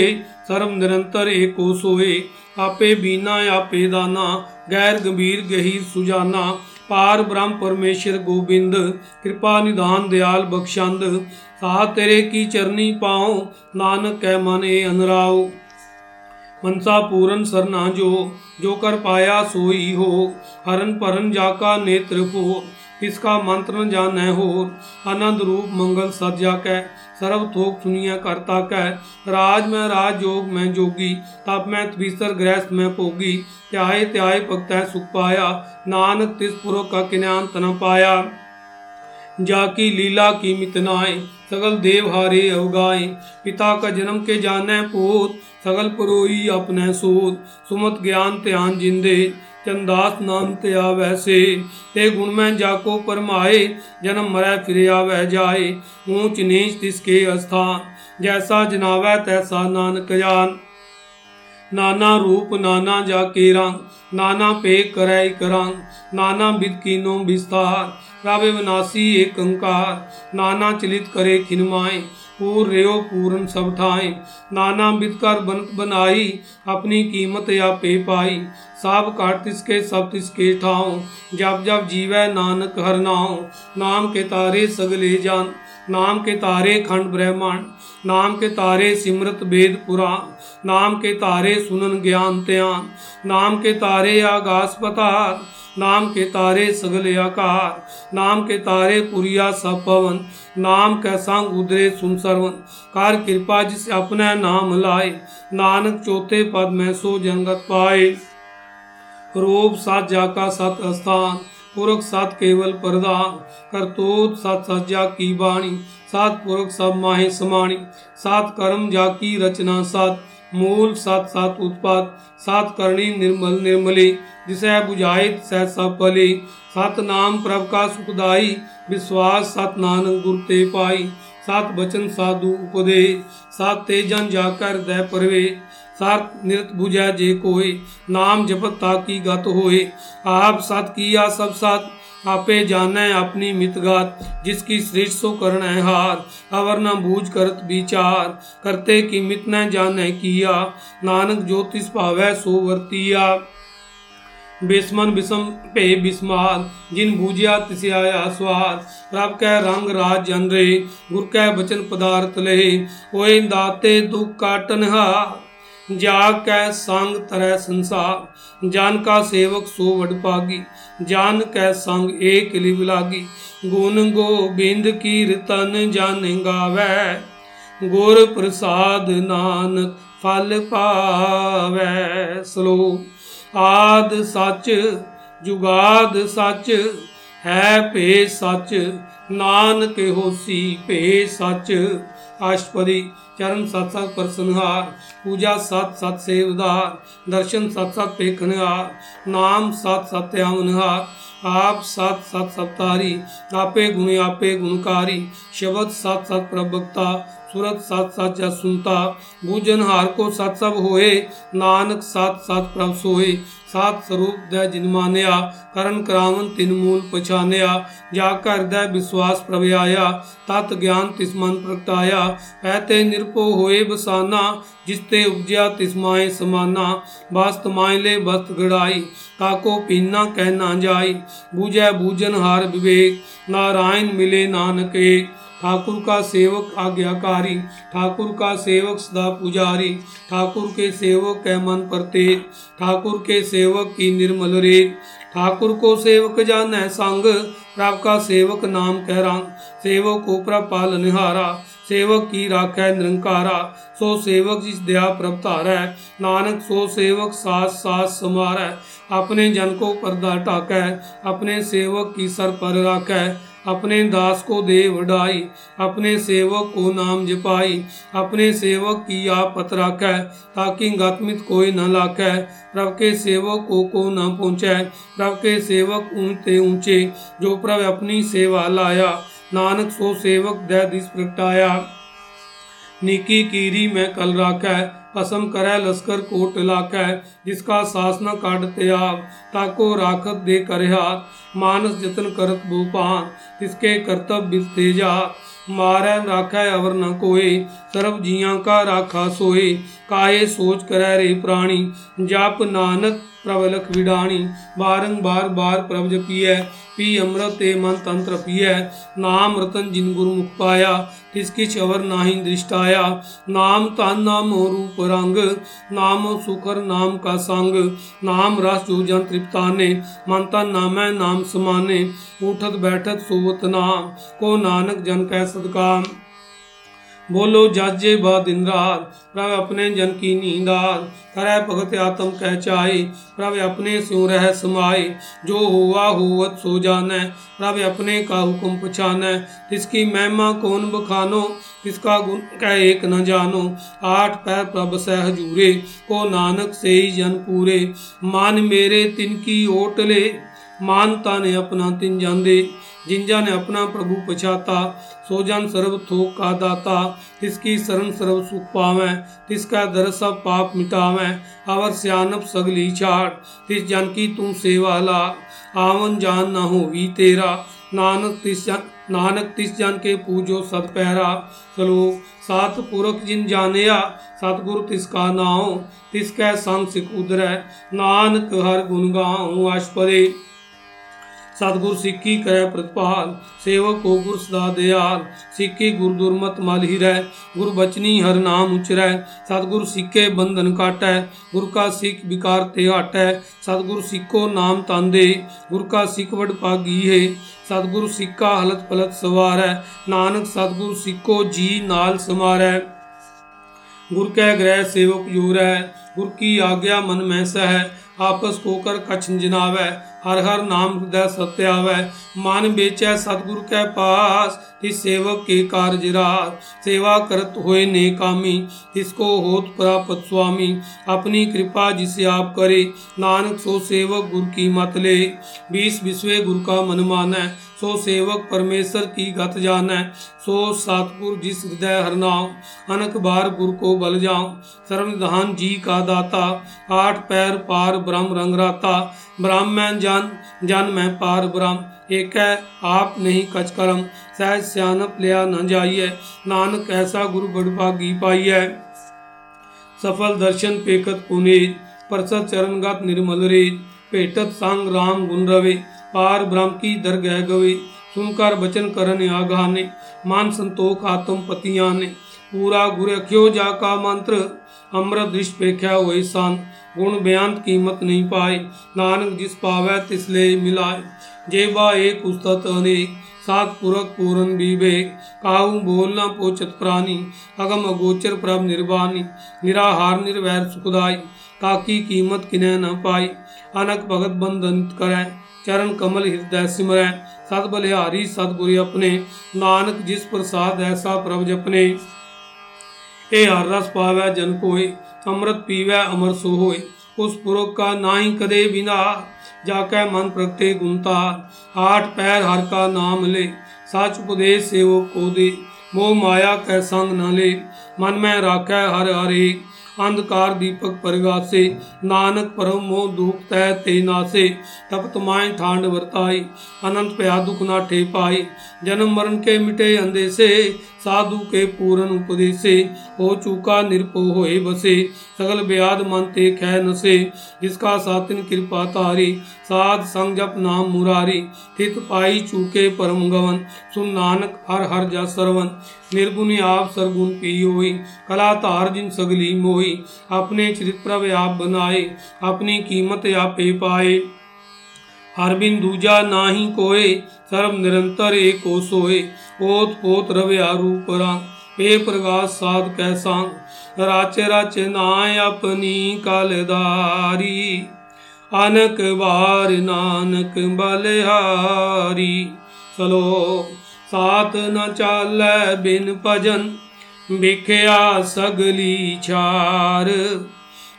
सर्व निरंतर एको सोए आपे बीना आपे दाना गैर गंभीर गहीर सुजाना पार ब्रह्म परमेश्वर गोबिंद कृपा निधान दयाल बख्शंद सा तेरे की चरनी पाओ नानक कै मन अनराओ मनसा पूरन सरना जो जो कर पाया सोई हो हरन परन जाका नेत्र हो किसका मंत्र न जान हो आनंद रूप मंगल सज्जा कै सर्व थोक सुनिया करता कह राज में राज योग में जोगी तप में त्रिसर गृहस्थ में पोगी त्याय त्याय भक्त सुख पाया नानक तिस पुरो का किन्यान तना पाया जाकी लीला की मितनाए सगल देव हारे अवगाए पिता का जन्म के जाने पोत सगल पुरोई अपने सूत सुमत ज्ञान त्यान जिंदे चंदास नाम ते वैसे ते गुण में जाको परमाए, जन्म मरै फिर आवे जाए। ऊंच नीच तिसके स्थान जैसा जनावै तैसा नानक जान। नाना रूप नाना जाके रंग, नाना पे करे करंग। नाना विद कीनो विस्तार प्रभ विनाशी एक अंकार। नाना चलित करे खिनमाए पूर रेयो पूरन सब ठाए। नाना बिदकर बनत बनाई, अपनी कीमत या पे पाई। साब काट तिसके, सब तिसके ठाओ जब जब जीवै नानक हर नाओ नाम के तारे सगले जान। नाम के तारे खंड ब्रह्मांड। नाम के तारे सिमरत वेद पुराण। नाम के तारे सुनन ज्ञान त्यान। नाम के तारे आगास पतार। नाम के तारे सगल आकार, नाम के तारे पुरिया पवन, नाम कै संग उदरे सुन सरवन। कार कृपा जिस अपने नाम लाए, नानक चौथे पद में सो जंगत पाए। रूप सात जाका सत स्थान, पुरख सात केवल प्रदान करतोत सात सज्जा की बाणी, सात पुरख सब माहे समाणी। सात कर्म जाकी रचना सात मूल, सात सात उत्पाद, सात करणी, निर्मल, निर्मली, जिसे बुझाए सह सब पले सत नाम, प्रभ का सुखदाई, विश्वास, सत नानक गुर ते पाई। सात बचन साधु उपदे। सात तेजन जाकर दय परवे। सात निरत बुझा जे कोय नाम जपत ताकी गत होए। आप सत किया सब सात। आपे जाने अपनी मितगात जिसकी श्रेष्ठ सो करण है हार। अवर न बूझ करत विचार, करते की मित न जाने किया। नानक ज्योतिष पावे सो वर्तिया। बेसमन बिसम पे बिस्माद जिन बूझिया तिसे स्वाद रब कह रंग राज जन रे गुर कह बचन पदार्थ ले। ओए दाते दुख काटन हा जाग कै संग तरह संसार, जान का सेवक सो वड पागी, जान कै संग एक लिव गुण गोबिंद कीर्तन जान गावे, गुर प्रसाद नानक फल पावे। सलो, आद सच, जुगाद सच, है पे सच, नानक होसी पे सच। अष्टपदी चरण सत सत प्रसन्नहार पूजा सत सत सेवदार दर्शन सत सत पेखनहार नाम सत सत्यामनहार आप सत सत सप्तारी, आपे गुण आपे गुणकारी, शब्द सत सत प्रवक्ता सुरत सत सत जस सुनता भूजन हार को सत सब होए, नानक सत सत प्रभ सोए। सात स्वरूप द जिन मानया करण करावन तिन मूल पछानया जाकर हृदय विश्वास प्रव्याया तत् ज्ञान तिस मन प्रगटाया ऐते निरपो होए बसाना जिसते उपजया तिस माए समाना बस्त मायले बस्त गड़ाई ताको पीना कहना जाई बूझे बूझन हार विवेक नारायण मिले नानक एक ठाकुर का सेवक आज्ञाकारी, ठाकुर का सेवक सदा पुजारी, ठाकुर के सेवक के मन परते, ठाकुर के सेवक की निर्मल रे ठाकुर को सेवक जान संग, प्रभ का सेवक नाम कह रंग। सेवक को प्रभ पालनहारा सेवक की राखै निरंकारा। सो सेवक जिस दया प्रभतार है नानक सो सेवक सास सास समार है अपने जन को पर्दा टाकै, अपने सेवक की सर पर राखै। अपने दास को दे वडाई, अपने सेवक को नाम जपाई, अपने सेवक की आप पत राख, ताकि गतमित कोई न लाख। प्रभ के सेवक को को न पहुँचे। प्रभ के सेवक ऊँचे ऊँचे, जो प्रभ अपनी सेवा लाया। नानक सो सेवक दह दिस प्रगटाया। निकी कीरी में कल राखै असम करे लश्कर कोट लाकै जिसका सासना काट त्याग ताको राखत दे कर मानस जतन करत भूपान तिसके कर्तव्य तेजा, मारै राखै अवर न कोय सर्व जिया का राखा सोए काये सोच करे रे प्राणी, जाप नानक प्रबलक विडाणी, बारंबार बार प्रभ जपिय पी अमृत ते मन तंत्र पिय नाम रतन जिन गुरुमुख पाया तिस किछ अवर नाही दृष्टाया। नाम तन नाम रूप रंग नाम सुखर नाम का संग। नाम रस जो जन तृप्ताने, मन तन नामै नाम समाने। उठत बैठत सोवत नाम, को नानक जन कह सदकाम बोलो जाजे बा दिन प्रभ अपने जन की नींदार करे भगत आत्म कह चाहे प्रभ अपने स्यों रह समाए जो हुआ हुवत सो जाने प्रभ अपने का हुक्म पछाने तिसकी महिमा कौन बखानो किसका गुण कह एक न जानो आठ पैर प्रभ सह हजूरे को नानक से ही जन पूरे मान मेरे तिन की ओट ले मानता ने अपना तिन जांदे जिन ने अपना प्रभु पछाता, सो जन सर्व थोक का दाता। तिसकी शरण सर्व सुख पावे, तिसका दर सब पाप मिटावे। अवर सियानप सगली छाड़ तिस जन की तू सेवा ला। आवन जान न हो भी तेरा। नानक तिस जन, नानक तिस जन के पूजो सत पैरा। सलोक सात पुरख जिन जानिया, सतगुरु तिसका नाम तिसकै संग सिख उदरै, नानक हर गुण गाऊं अष्टपदे सतगुर सिक्की करे प्रतिपाल, सेवक को गुर सदा दयाल। सिक्के गुर दुर्मत मल ही रह, गुर बचनी हर नाम उचरै सतगुर सिक्के बंधन काटै, गुर का सिख विकार ते हटै। सतगुर सिक्को नाम तांदे, गुर का सिख वड पागी है। सतगुर सिक्का हलत पलत सवार, नानक सतगुर सिक्को जी नाल समारै। गुर कै ग्रह सेवक यूर है गुर की आज्ञा मन में सह, आपस होकर कछ जिनावै। हर हर नाम हृदय सत्यावै मन बेचै सतगुरु के पास तिस सेवक के कार्य रात। सेवा करत हुए ने कामी, तिसको होत प्राप्त स्वामी। अपनी कृपा जिसे आप करे, नानक सो सेवक गुरु की मत ले। बीस विश्वे गुरु का मन मानै सो सेवक परमेश्वर की गत जानै सो सतपुर जिस हृदय हरनाम अनक बार गुरु को बल जाऊँ सर्वधान जी का दाता आठ पैर पार ब्रह्म रंग राता ब्राह्मण जन जन में पार ब्रह्म एक है आप नहीं कच करम सहज सियानप लिया न जाइए नानक ऐसा गुरु बड़भागी पाइए सफल दर्शन पेकत पुनीत परसत चरणगत निर्मल रे पेटत सांग राम गुण रवे पार ब्रह्म की दरगह गवे। सुनकर बचन करन आगाने। मान संतोख आत्म पतिया ने पूरा गुर अख्यो जा का मंत्र। अमृत दृष्ट पेख्या वही शांत गुण बयान कीमत नहीं पाए। नानक जिस पावे तिसले मिलाए। जेबा एक उस्तत अनेक सात पुरक पूरन विवेक काहू बोलना पोचत प्राणी। अगम अगोचर प्रभ निर्वाणी। निराहार निर्वैर सुखदाई। ताकि कीमत किने न पाई। अनक भगत बंधन करे। चरण कमल हृदय सिमरै सत बलिहारी सतगुरु अपने नानक जिस प्रसाद ऐसा प्रभ जपने ए हर रस पावै जन कोय अमृत पीवै अमर सो होय उस पुरख का नाई कदे बिना जाकै मन प्रगटे गुनता आठ पैर हर का नाम ले सच उपदेश सेवक को दे मोह माया कै संग न ले मन में राखै हर हर एक अंधकार दीपक परगासे, नानक परम मोह दुख तय ते नासे, तप तुमाए ठांड वर्ताई अनंत पया दुख ना ठे पाई जन्म मरण के मिटे अंधे से साधु के पूरन उपदेशे, हो चूका निरपो होए बसे सगल ब्याद मन ते खे नसे, जिसका सातिन कृपा तारी, साध संग जप नाम मुरारी थित पाई चूके परम गवन, सुन नानक हर हर जा सरवन, निर्गुण आप सरगुण पी होई कला तार जिन सगली मोई अपने चरित प्रभ आप बनाए, अपनी कीमत आपे पाए। हर बिन दूजा नाही कोय सर्व निरंतर एक सोए। ओत पोत रव्या रूप रंग पे प्रकाश साध कैसांग राचे राचे नाय अपनी कलदारी। अनक बार नानक बलिहारी। चलो सात न चाल बिन भजन। सगली छार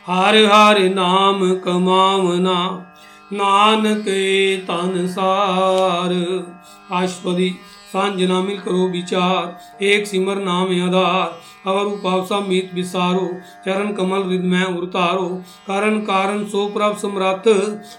हर हर नाम कमावना नानक तन सार आशपदी सांजना मिल करो विचार एक सिमर नाम आधार अवर उपावसा मीत विसारो चरण कमल हृदय में उतारो कारण कारण सो प्रभ सम्राट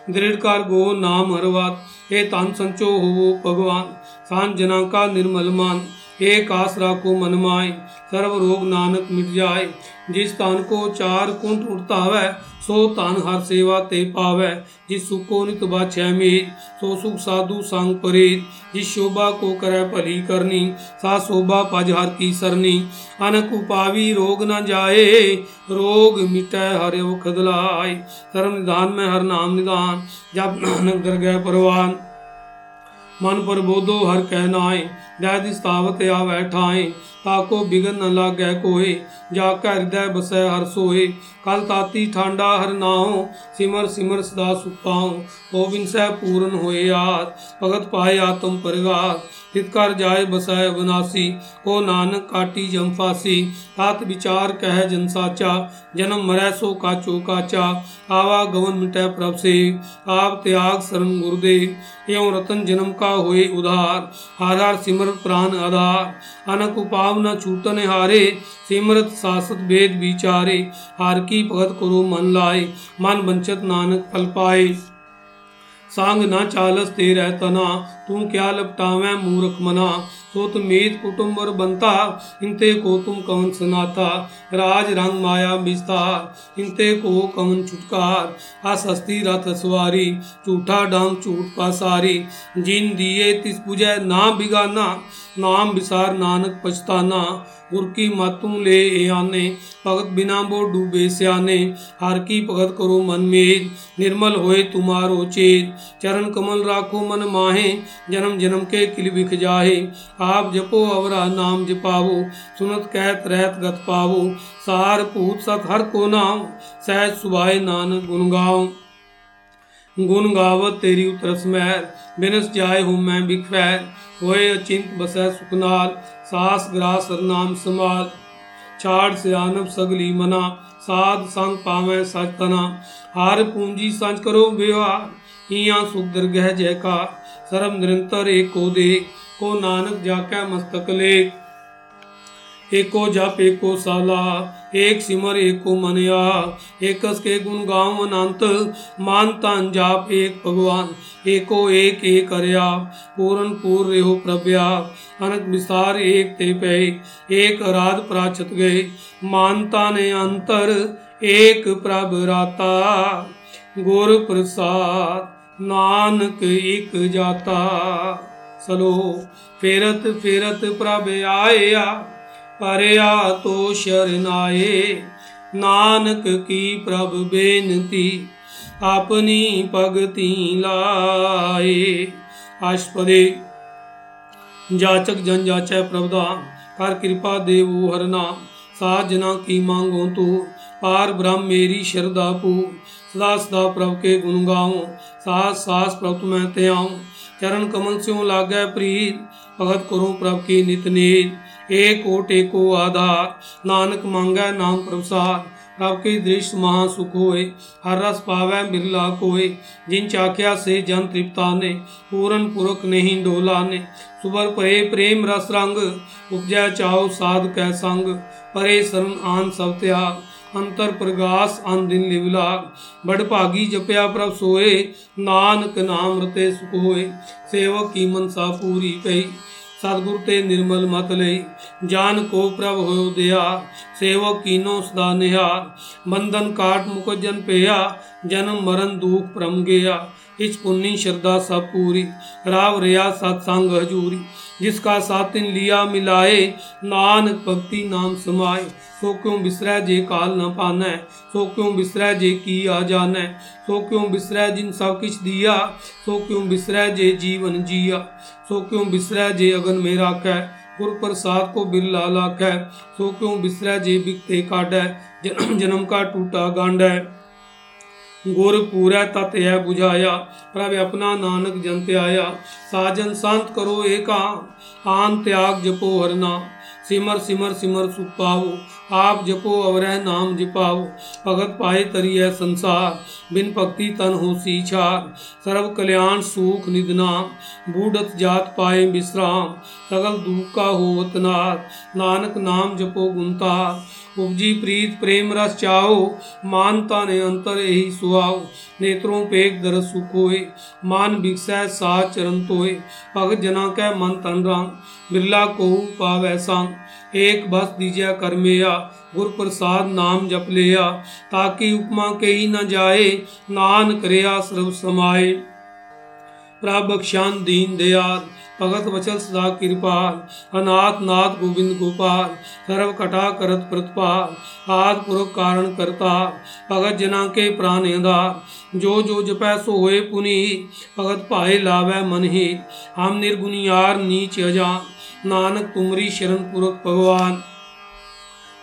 दृढ़ कार गो नाम हरवात हे तान संचो हो भगवान सांजना का निर्मल मान एक आसरा को मन माए सर्व रोग नानक मिट जाए। जिस तान को चार कुंठ उठता सो तान हर सेवा ते पावे। जिस सुख नित बाछै मीत सो सुख साधु संग परीत जिस शोभा को करे भली करनी, सा शोभा पज हर की सरनी। अनक उपावी रोग न जाए, रोग मिटै हर खदलाय धर्म निधान में हर नाम निदान जब नानक दरगह परवान। मन पर बोधो हर कहनाए दैदिस तावत या बैठाए ताको बिघन न लागै कोय जाका हृदय बसै हर सोए कल ताती ठांडा हर नाओ सिमर सिमर सदा सुपाओ गोविंद सह पूर्ण होए आस भगत पाए आत्म परिवास हित कर जाय बसाय बनासी को नानक काटी जम फासी तात विचार कह जन साचा जन्म मरै सो काचो काचा आवा गवन मिटै प्रभ से आप त्याग शरण गुरुदेव एवं रतन जन्म का होए उधार हर हर सिमर सिमर प्राण आधार अनक उपाव न छूतन हारे सिमरत शासत वेद विचारे हार की भगत करो मन लाए मन वंचत नानक फल पाए सांग न चालस तेरह तना तू क्या लपटावे मूर्ख मना सोत मीत कुटुम्ब और बनता, इनते को तुम कवन सुनाता, राज रंग माया विस्तार इनते को कवन छुटकार आसस्ती रथ सवारी, झूठा डांग झूठ पासारी, जिन दिए तिस पूजय ना बिगाना नाम विसार नानक पछताना गुर की मातू ले आने भगत बिना बो डूबे स्याने हार की भगत करो मन में निर्मल होए तुम्हारो चेत चरण कमल राखो मन माहे जन्म जन्म के किल बिख जाहे आप जपो अवरा नाम जपावो सुनत कहत रहत गत पावो सार पूत सत हर को नाम सहज सुभाए नानक गुन गाओ गुन गावत तेरी उतरस मैर बिनस जाए हूँ मैं बिखवैर होए चिंत बस सुखनाल, सास ग्रास सरनाम संभाल। छाड़ से आनब सगली मना, साध संग पावे सच तना। हार पूंजी सांच करो व्यवहार, हिया सुख दरगह जयकार। सरम निरंतर एक को दे को नानक जाके मस्तक ले एको जाप एको साला एक सिमर, एको मनया एकस के गुण गाँव अनंत। मान तान जाप एक भगवान, एको एक एक करया पूरन पूर रेहो प्रभ्या अनक विस्तार एक ते पे। एक अराध प्राचत गए मानता ने अंतर, एक प्रभ राता। गुर प्रसाद, नानक एक जाता। सलो, फेरत फेरत प्रभ आया। अरे आ तो शरणाए नानक की प्रभ बेनती अपनी पगती लाए आस्पदे जाचक जन जाचय प्रभदा कर कृपा देवो हरना साजना की मांगो तो पार ब्रह्म मेरी श्रद्धा पू सदा सदा प्रभु के गुण गाओ सास सास प्रभु तुम्हें त्याऊँ चरण कमल स्यों लागे प्रीत भगत करो प्रभु की नित नीत एको टेको आधार नानक मांगै नाम प्रसार प्रभ के दृश्य महा सुख होए हर रस पावै बिरला कोय जिन चाख्या से जन तृप्ता ने पूरन पुरख नहीं डोला ने सुबर परे प्रेम रस रंग उपजय चाओ साध कै संग परे शरण आन सब त्याग अंतर प्रगास अन दिन लिवलाग बड़ भागी जपया प्रभ सोए नानक नाम रते सुख होए सेवक की मनसा पूरी कही सतगुर ते निर्मल मत ले जान को प्रभ हो दया सेवक कीनो सदा निहार बंधन काट मुख जन पेया जन्म मरण दुख प्रम गया इस पुण्य श्रद्धा सब पूरी राव रिया सत्संग हजूरी जिसका सातिन लिया मिलाए, नानक भक्ति नाम समाए। सो क्यों बिसरै जे काल न पानै, सो क्यों बिसरै जे की आ जानै। सो क्यों बिसरै जिन सब किछ दिया, सो क्यों बिसरै जे जीवन जिया। सो क्यों बिसरै जे अगन में राखै, गुर प्रसाद को बिरला लाखै। सो क्यों बिसरै जे बिकते काटै जन्म का टूटा गांड। है ਗੁਰ ਪੂਰੈ ਤਤ ਹੈ 부ਝਾਇਆ ਪ੍ਰਭ ਆਪਣਾ ਨਾਨਕ ਜਨ ਧਿਆਇਆ। ਸਾਜਨ ਸੰਤ ਕਰੋ ਏਕਾ, ਆਨ ਤਿਆਗ ਜਪੋ ਹਰਨਾ। सिमर सिमर सिमर सुख पाओ आप जपो अवरह नाम जपाओ भगत पाए तरिय संसार बिन भक्ति तन हो सीछार सर्व कल्याण सुख निदना बूढ़त जात पाए विश्राम सगल दुख का हो नार नानक नाम जपो गुंतार उपजी प्रीत प्रेम रस चाहो मानता ने अंतर यही सुहाओ। नेत्रों पेक दरस सुख होए मान बिकसै सा चरण तोए। भगत जना कै मन तन रंग, बिरला को पावै संग। एक बस दीजिया कर मेया गुर प्रसाद नाम जप लिया। ताकि उपमा कही न जाए, नान करया सर्व समाए। प्रभ बख्शान दीन दयाल। भगत वचन सदा कृपाल, अनाथ नाथ गोविंद गोपाल सर्व कटा करत प्रतपाल, आद पुरुष कारण करता भगत जना के प्राण आधार जो जो जपै सो होए पुनि, भगत पाए लावै मन ही हम निर्गुनियार नीच अजान, नानक तुमरी शरण पूर्वक भगवान।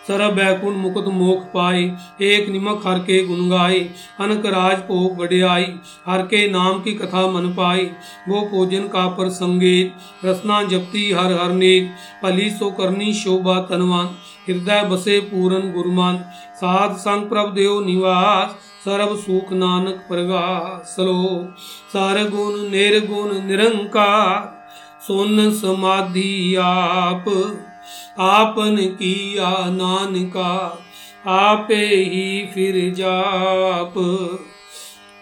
सरब बैकुंठ मुकुट मोख पाए एक निमक हर के गुण गाए अनक राज भोग बढ़ियाई हर के नाम की कथा मन पाए वो भोजन का पर संगीत रसना जपती हर हर नेक पली सो करनी शोभा तनवान हृदय बसे पूरन गुरमान साध संग प्रभ देव निवास ਸਰਬ ਸੁਖ ਨਾਨਕ ਪ੍ਰਗਾਸ ਸਲੋ ਸਾਰ ਗੁਣ ਨਿਰਗੁਣ ਨਿਰੰਕਾਰ ਸੁਨ ਸਮਾਧੀ ਆਪ आपन किया नानका आपे ही फिर जाप।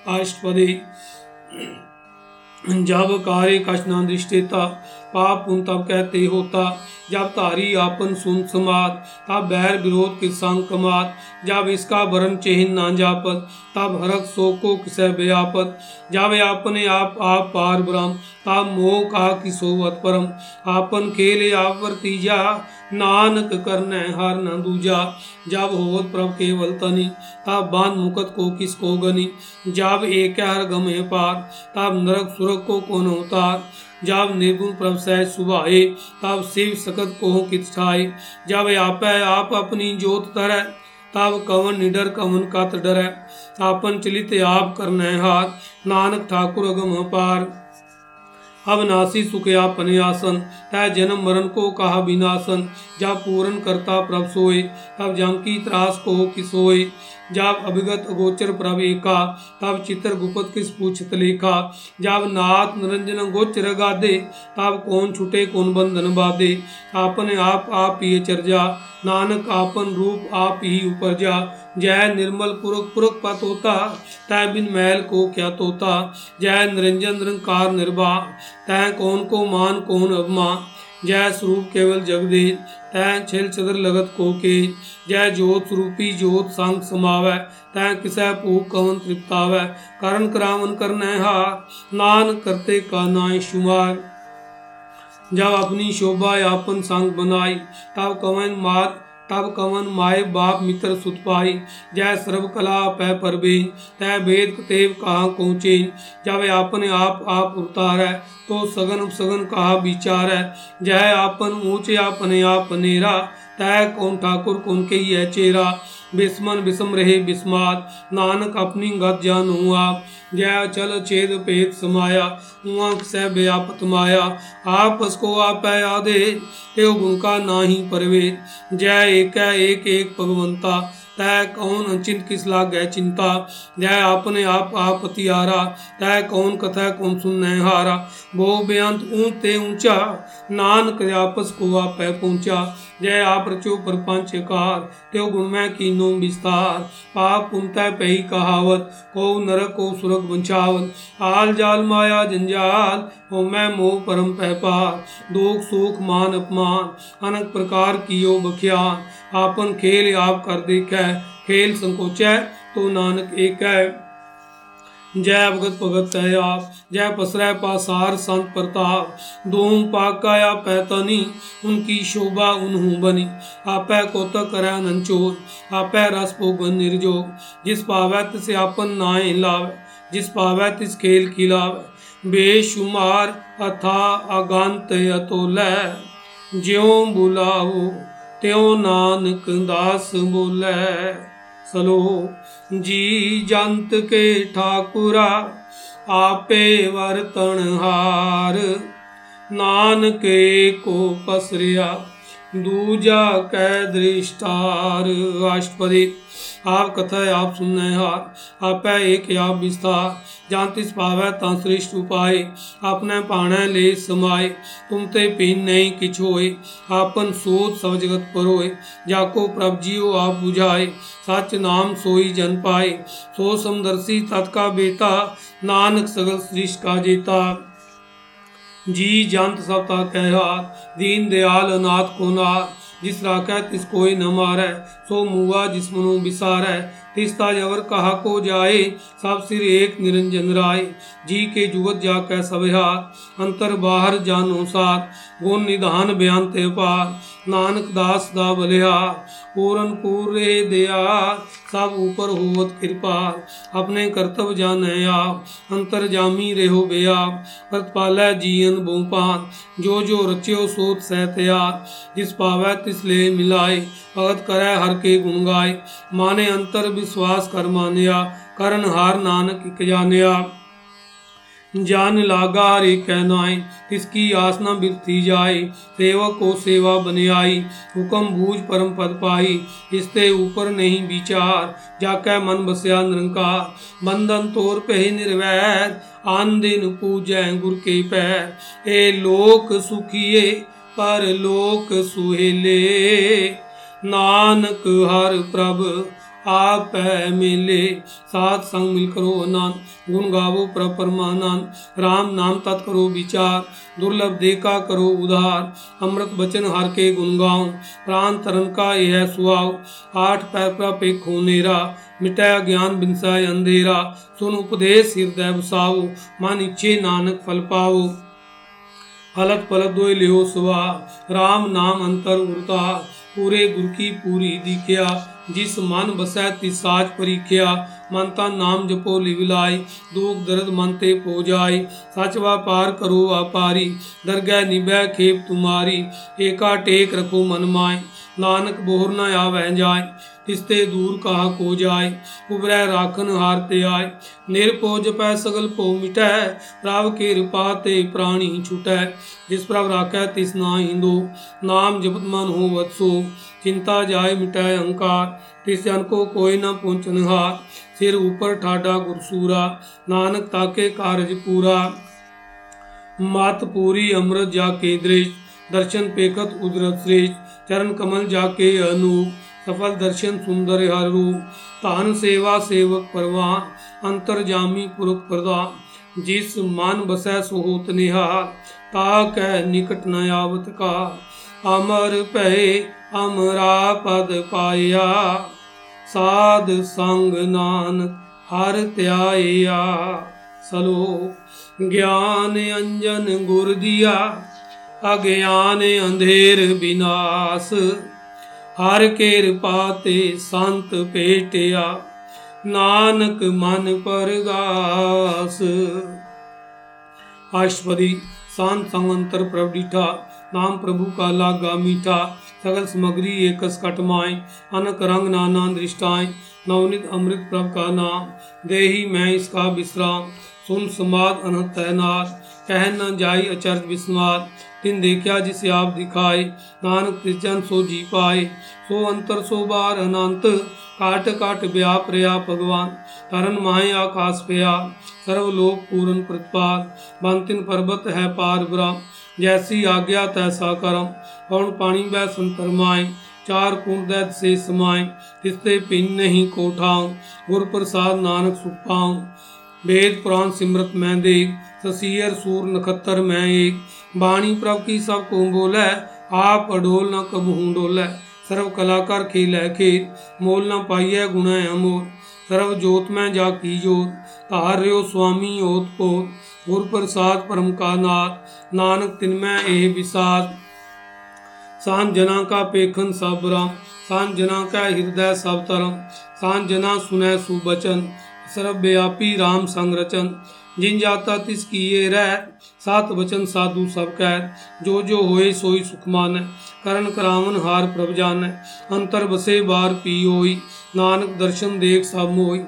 अष्टपदी जब कार्य कशना दृष्टिता पाप पुन तब कहते होता जब तारी आपन सुन समात तब बैर विरोध के संग कमात जब इसका वरण चेहन ना जापत तब हरक सो को किसे व्यापत जब आपने आप आप पार ब्रह्म तब मोह का किसोवत परम आपन खेले आप वर्तीजा नानक करने हर न दूजा जब होवत प्रभ केवल तनी तब बाँध मुकत को किसको गनी जब एक हर गमे पार तब नरक सुरक को कौन उतार जब निर्गुण प्रभ सह सुभाए, तब शिव सकत को कित छाए। जब आप आप अपनी जोत तर तब कवन निडर, कवन कत डर। आपन चलित आप करने हार, नानक ठाकुर अगम पार अवनाशी सुखया पनयासन तय जन्म मरण को कहा विनाशन जब पूर्ण करता प्रभ सोए, तब जम की त्रास को किसोए। जब अभिगत अगोचर प्रवेका, तब चित्र गुपत किस पूछत लेखा। जब नाथ निरंजन गोचर गादे, तब कौन छुटे, कौन बंधन बादे आपने आप आप ये चर्जा, नानक आपन रूप आप ही ऊपर जा जय निर्मल पुरख पुरख पत होता तय बिन मैल को क्या तोता। जय निरंजन निरंकार निर्भा तय कौन को मान कौन अवमा। जय स्वरूप केवल जगदीश तय छिल चदर लगत को के जय जोत स्वरूपी जोत संग समावै तय किसै भूख कवन तृप्तावै करण करावन करने हार नान करते का नाय शुमार जब अपनी शोभा यापन संग बनाई तब कवन मात तब कवन माए बाप मित्र सुत पाई जय सर्व कला पै परबे तय वेद तेव कहा पहुँचे जब आपने आप आप उतार तो सगन सगन कहा विचार जय आपन ऊँचे आपने आप नेरा तय कौन ठाकुर, कौन के ये चेरा बिस्मन बिस्म रहे बिस्मात नानक अपनी गत जान हुआ। जय चल छेद पेत समाया, हुआ सह व्यापत माया। आपस को आप आदे तेव गुण का नाही परवे जय एक एक एक भगवंता तय कौन अचिंत किस लागे चिंता। जय आपने आप आप पतियारा तय कौन कथा, कौन सुनने हारा। वो बेअंत ऊँचे ऊँचा नानक आपस को आप पहुँचा जय आप रचो प्रपंच कार त्यो गुण में कीनो विस्तार। पाप पुनता पही कहावत, को नरक, को सुरग बंचावत आल जाल माया जंजाल, हो मैं मोह परम पार। दुख, सुख, मान, अपमान अनक प्रकार कियो बख्यान। आपन खेल आप कर देखे खेल संकोचै तो नानक एक है। जय भगत भगत आप, जय पसरा पासार संत प्रताप। दोम पाकाया पैतनी, उनकी शोभा उन्हू बनी। आपै कोतक करै नंचोर, आपै रस भोगन निर्जोग जिस पावै तिस आपन नाए लावे, जिस पावै तिस खेल खिलावे। बेशुमार अथा अगंत अतोलै, ज्यों बुलाओ, त्यों नानक दास बोलै। सलो जी जंत के ठाकुरा आपे वर्तन हार। नानके को पसरिया दूजा कै दृष्टार। अष्टपदी आप कथा आप सुनने आप एक आप विस्तार जान तिस पावै ता श्रेष्ठ उपाय अपने पाने ले समाए तुम ते पीन नहीं किछ होए आपन सोच सब जगत परोए जाको प्रभ जियो आप बुझाए सच नाम सोई जन पाए सो समदर्शी तत्का बेटा नानक सगल सृष्ट का जेता जी जंत सब ता कह दीन दयाल अनाथ को नाथ जिस राखै तिस कोई न मारै सो मुआ जिस मनु बिसारै तिस्ता जवर कहा को जाए सब सिर एक निरंजन राय जी के जुगत जा कै सब हाथ अंतर बाहर जानो साथ गुण निधान बयान ते पार नानक दास दा बलिहार पूरन पूरे दया सब ऊपर होवत कृपा अपने कर्तव्य जाने आप अंतर जामी रेहो बेआब प्रतिपालै जीवन बोपान जो जो रच्यो सोत सहतयार जिस पावै तिस ले मिलाए भगत करे हर के गुण गाय माने अंतर विश्वास कर मानिया करण हार नानक इक जानिया जान लागा रे कहनाए किसकी आस न बिरती जाए सेवक को सेवा बने आई हुक्म बूझ परम पद पाई इसते ऊपर नहीं विचार जाके मन बसया निरंकार बंधन तोर पे निर्वैर आन दिन पूजै गुर के पैर ए लोक सुखिए पर लोक सुहेले नानक हर प्रभ आप मिले। साथ संग मिल करो आनंद गुण गावो प्रभ परमानंद राम नाम तत् करो विचार, दुर्लभ देखा करो उधार। अमृत बचन हर के गुण गाओ प्राण तरन का यह सुहाव आठ पैर प्रप एक खोनेरा मिटाया ज्ञान बिनसाय अंधेरा। सुन उपदेश हृदय बसाओ मान इच्छे नानक फल पाओ। हलत पलत दो लियो सुहा राम नाम अंतर उड़ता पूरे गुर की पूरी दिखिया। जिस मन बसै तिसाज परीखिया मनता नाम जपो लिविलाई दुख दर्द मनते पो जाय सच व्यापार करो व्यापारी दरगह निभै खेप तुम्हारी एका टेक रखो मन माय नानक बोहर न आवे जाय तिस्ते दूर कहा को जाय उबरै राखन हारते आय निरपो जपै सगल पो मिटै प्रभ के कृपा ते प्राणी छुटै जिस प्रभ राखै तिस ना हिंदो नाम जपत मन हो वत्सो चिंता जाय मिटै अहंकार तिस जन को कोई न पहुंचन हार सिर ऊपर ठाडा गुरसूरा नानक ताके कारज पूरा मात पूरी अमृत जाके दृश दर्शन पेकत उदरत श्रेष्ठ चरण कमल जाके अनूप सफल दर्शन सुंदर हर रूप तान सेवा सेवक परवान अंतर जामी पुरख प्रदान जिस मान बसै सुहोत निहार ता कह निकट न आवत का अमर पै अमरा पद पाया साध संग नानक हर त्याया सलो ज्ञान अंजन गुर दिया अज्ञान अंधेर विनाश ਹਰ ਕਿਰਪਾ ਤੇ ਸੰਤ ਭੇਟਿਆ ਨਾਨਕ ਮਨ ਪਰਗਾਸ अष्टपदी शांत संवंतर प्रभ डीठा नाम प्रभु का लागा मीठा सकल सामग्री एकस कटमाए अनक रंग नाना दृष्टाएँ नवनित अमृत प्रभ का नाम। देही मैं इसका विश्राम, सुन समाद अनहत तैनात, कह न जाई अचर्ज विस्माद तिन देखा जिसे आप दिखाए नानक त्रिजन सो जी पाए सो अंतर सो बार अनंत, काट काट व्याप रया भगवान। तरन माहे आकाश पया सर्वलोक पूर्ण प्रतिपाल। बंतिन पर्वत है पार ब्रह्म जैसी आज्ञा तैसा करम कौन पानी वह संतर माए चार कुंड से समाए तिस्ते पिन नहीं कोठाऊं गुर प्रसाद नानक सुख वेद पुराण सिमरत मैं देख, ससीयर सूर नखत्तर मैं एक। बाणी प्रभ की सबको बोले, आप अडोल न कबहू डोले सर्व कलाकार खेल खेत मोल न पाइय गुण अमोल सर्व जोत में जा की जोत, तार स्वामी ओत पोत गुर प्रसाद परम का नाथ नानक तिन में एह विसाद साँझ जना का पेखन सब राम साँझ जना का हृदय सब तरम साँझ जना सुनै सुबचन सर्वव्यापी राम संग रचन जिन जाता तिस किए रह सात वचन साधु सब कह जो जो होए सोई सुख मान करण करावन हार प्रभ जान अंतर बसे बार पी होई नानक दर्शन देख सब मोई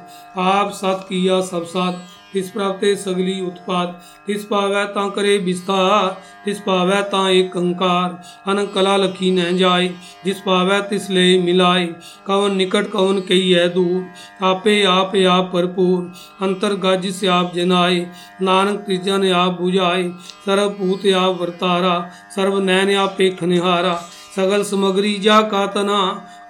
आप सत किया सब साथ तिस प्राप्ते सगली उत्पाद। तिस पावै ता करे विस्तार। तिस पावै ता एक कंकार। अन कला लखी न जाय जिस पावै तिस ले मिलाय कवन निकट कवन कही है दूर। आपे आप आप भरपूर। अंतर गज से आप जनाए। नानक त्रिजन आप बुझाए। सर्व पूत आप वर्तारा। सर्व नैन आप पेख निहारा सगल समग्री जा का तना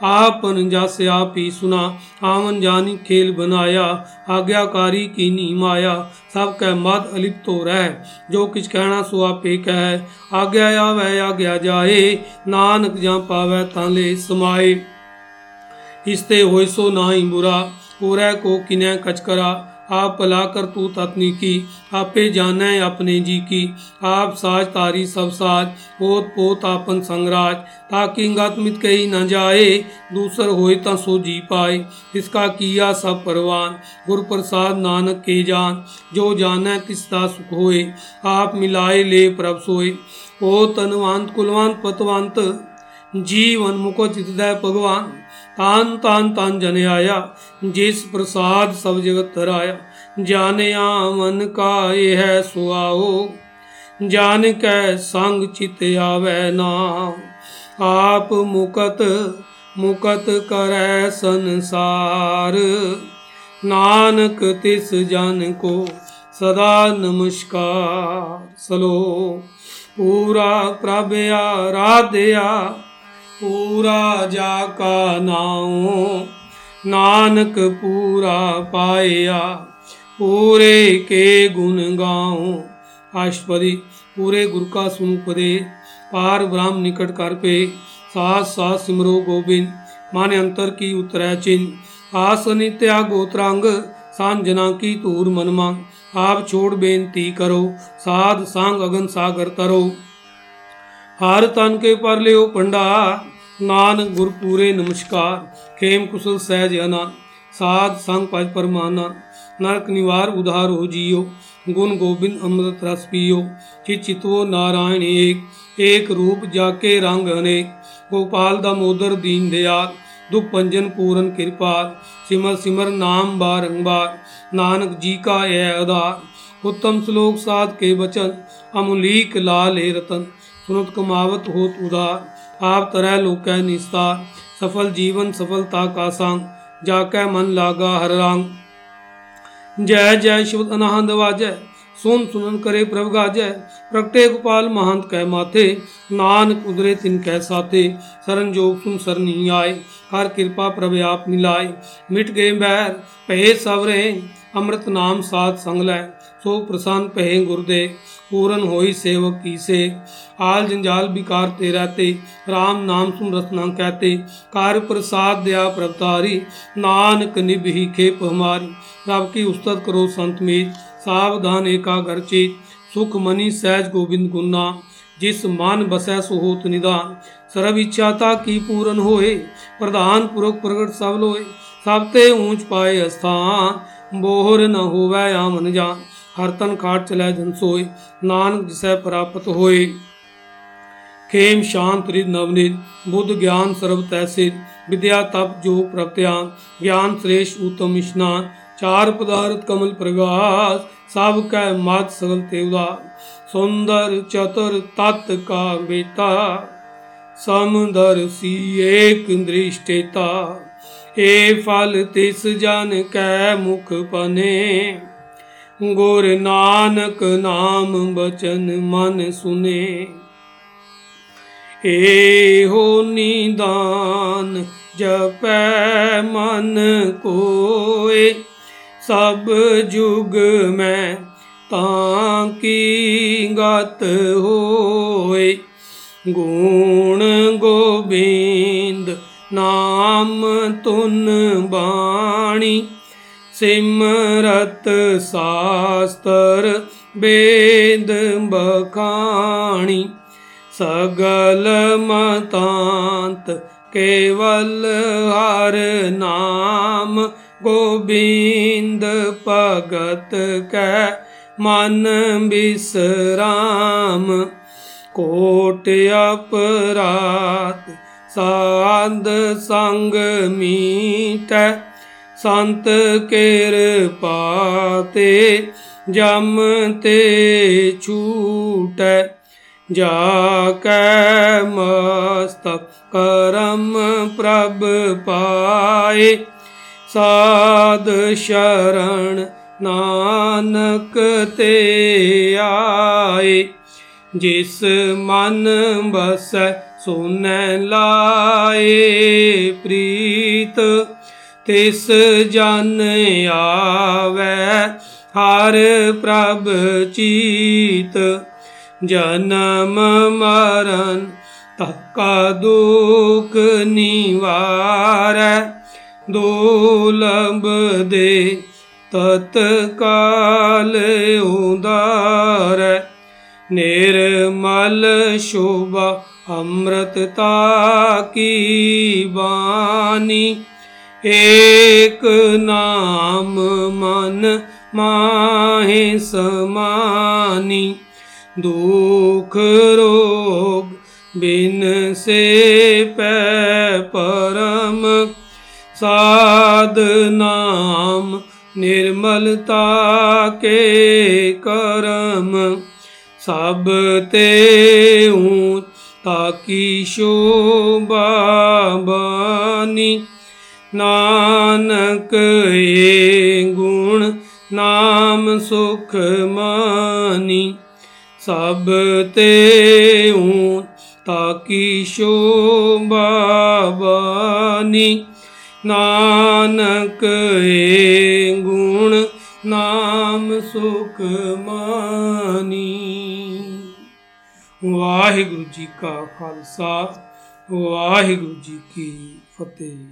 आपन जासे आप ही सुना आवन जानी खेल बनाया आज्ञाकारी की नी माया सब कह मद अलिप्त तो रह जो किछ कहना सो आपे कह आज्ञा आवे आज्ञा जाए नानक जा पावे ताले समाए इसते होय सो ना ही बुरा पूरे को किने कच करा आप पला कर तू तत्नी की, आपे जाने अपने जी की। आप साज तारी सब साज, ओत पोत आपन संगराज। ताकि गत कही न जाए, दूसर होए ता सो जी पाए। इसका किया सब परवान, गुर प्रसाद नानक के जान। जो जाने तिसता सुख होए, आप मिलाए ले प्रभ सोए। ओ तनवंत कुलवंत पतवंत, जीवन मुको चितदय भगवान। तान तान तान जन आया, जिस प्रसाद सब जगत तराया जानिया मन का यह सुआओ जान कै संग चित आवे नाम आप मुकत मुकत करे संसार। नानक तिस जन को सदा नमस्कार। सलो, पूरा प्रभ आराध्या पूरा जाका नाओ नानक पूरा पाया, पूरे के गुण गाओ अष्टपदी पूरे गुरु का सुमुपदे पार ब्राह्म निकट कर पे, सास सास सिमरो गोविंद माने अंतर की उतरै चिन्ह। आस नित्या गोत्रांग सांजना की तूर मनमा आप छोड़ बेनती करो, साध सांग अगन सागर तरो। हर तन के पर लियो पंडा ਨਾਨ ਗੁਰਪੂਰੇ ਨਮਸਕਾਰ। ਖੇਮ ਕੁਸਲ ਸਹਿਜ ਅਨਾ। ਸਾਧ ਸੰਗ ਪਜ ਪਰਮਾਨਾ। ਨਰਕ ਨਿਵਾਰ ਉਧਾਰ ਹੋ ਜੀਓ। ਗੁਣ ਗੋਬਿੰਦ ਅੰਮ੍ਰਿਤ ਰਸ ਪੀਓ। ਚਿਤਵੋ ਨਾਰਾਇਣ ਏਕ। ਏਕ ਰੂਪ ਜਾਕੇ ਰੰਗ ਅਨੇਕ। ਗੋਪਾਲ ਦਾ ਮੋਦਰ ਦੀਨ ਦਿਆਲ ਦੁਖ ਪੰਜਨ ਪੂਰਨ ਕਿਰਪਾਲ ਸਿਮਰ ਸਿਮਰ ਨਾਮ ਬਾਰੰਬਾਰ ਨਾਨਕ ਜੀ ਕਾ ਇਹ ਆਧਾਰ। ਉਤਮ ਸ਼ਲੋਕ ਸਾਧ ਕੇ ਬਚਨ। ਅਮੁਲੀਕ ਲਾਲੇ ਰਤਨ। ਸੁਨਤ ਕਮਾਵਤ ਹੋਤ ਉਦਾਰ आप तरह लोक निस्तार सफल जीवन सफलता का सांग जाके मन लागा हर रंग जय जय शिव अनहद वाजय सुन सुनन करे प्रभ गाजय प्रगटे गोपाल महंत कह माथे नानक उदरे तिन कह साथे सरन जोग सुन सरनी आए हर कृपा प्रभ आप मिलाए मिट गए बैर पहे सवरे अमृत नाम साथ संग लै सो प्रसन्न पहे गुरुदेव पूरन होई सेवक की से। आल जंजाल बिकार ते रहते राम नाम सुन रसना कहते। कार प्रसाद दया प्रभतारी नानक निभ ही खेप हमारी। रब की उस्तत करो संत मीत सावधान एकागर चेत सुख मनी सहज गोविंद गुन्ना जिस मान बसै सुहोत निदान। सर्व इच्छाता की पूरन होए, प्रधान पुरख प्रगट सब लोए। सबते ऊंच पाए स्थान, बोहर न होवै आमन जान। हरतन खाट चलाय धन सोय नानक जिसय प्राप्त होय खेम शांत रिद नवनित बुद्ध ज्ञान सर्व तहसिद विद्या तप जो प्रत्यान, ज्ञान श्रेष्ठ उत्तम स्नान चार पदार्थ कमल प्रवास सब कै मात सगल तेवदा सुंदर चतुर तत् का बेटा समदर्शी एक दृष्टेता। हे फल तिस जन कै मुख पने ਗੁਰ ਨਾਨਕ ਨਾਮ ਬਚਨ ਮਨ ਸੁਨੇ। ਏਹੋ ਨੀਦਾਨ ਜਪੈ ਮਨ ਕੋਏ। ਸਭ ਜੁਗ ਮੈਂ ਤਾਂ ਕੀ ਗਤ ਹੋਏ। ਗੁਣ ਗੋਬਿੰਦ ਨਾਮ ਤੁਨ ਬਾਣੀ सिमरत शास्त्र वेद बखाणी, सगल मतांत केवल हर नाम गोविंद भगत कै मन विश्राम। कोट अपराध साध संग मीठ ਸੰਤ ਕਿਰਪਾ ਤੇ ਜਮ ਤੇ ਛੂਟੈ। ਜਾ ਕੈ ਮਸਤਕ ਕਰਮ ਪ੍ਰਭ ਪਾਏ। ਸਾਧ ਸ਼ਰਣ ਨਾਨਕ ਤੇ ਆਏ। ਜਿਸ ਮਨ ਬਸੈ ਸੋਨੈ ਲਾਏ। ਪ੍ਰੀਤ ਤਿਸ ਜਨ ਆਵੈ, ਹਰ ਪ੍ਰਭ ਚੀਤ। ਜਨਮ ਮਰਨ ਤਕਾ ਦੁਖ ਨਿਵਾਰੈ ਦੁਲਬ ਦੇ ਤਤਕਾਲ ਉਦਾਰ। ਨਿਰਮਲ ਸ਼ੋਭਾ ਅੰਮ੍ਰਿਤਤਾ ਕੀ ਬਾਣੀ एक नाम मन माहे समानी, दुख रोग बिन से पै परम। साध नाम निर्मलता के करम, सब ते ताकि शोभा बानी। ਨਾਨਕ ਏ ਗੁਣ ਨਾਮ ਸੁਖ ਮਾਨੀ ਸਭ ਤੇ ਹੂੰ ਤਾਕੀ ਸ਼ੋਭਾ ਬਾਨੀ ਨਾਨਕ ਏ ਗੁਣ ਨਾਮ ਸੁਖ ਮਾਨੀ ਵਾਹਿਗੁਰੂ ਜੀ ਕਾ ਖਾਲਸਾ ਵਾਹਿਗੁਰੂ ਜੀ ਕੀ ਫਤਿਹ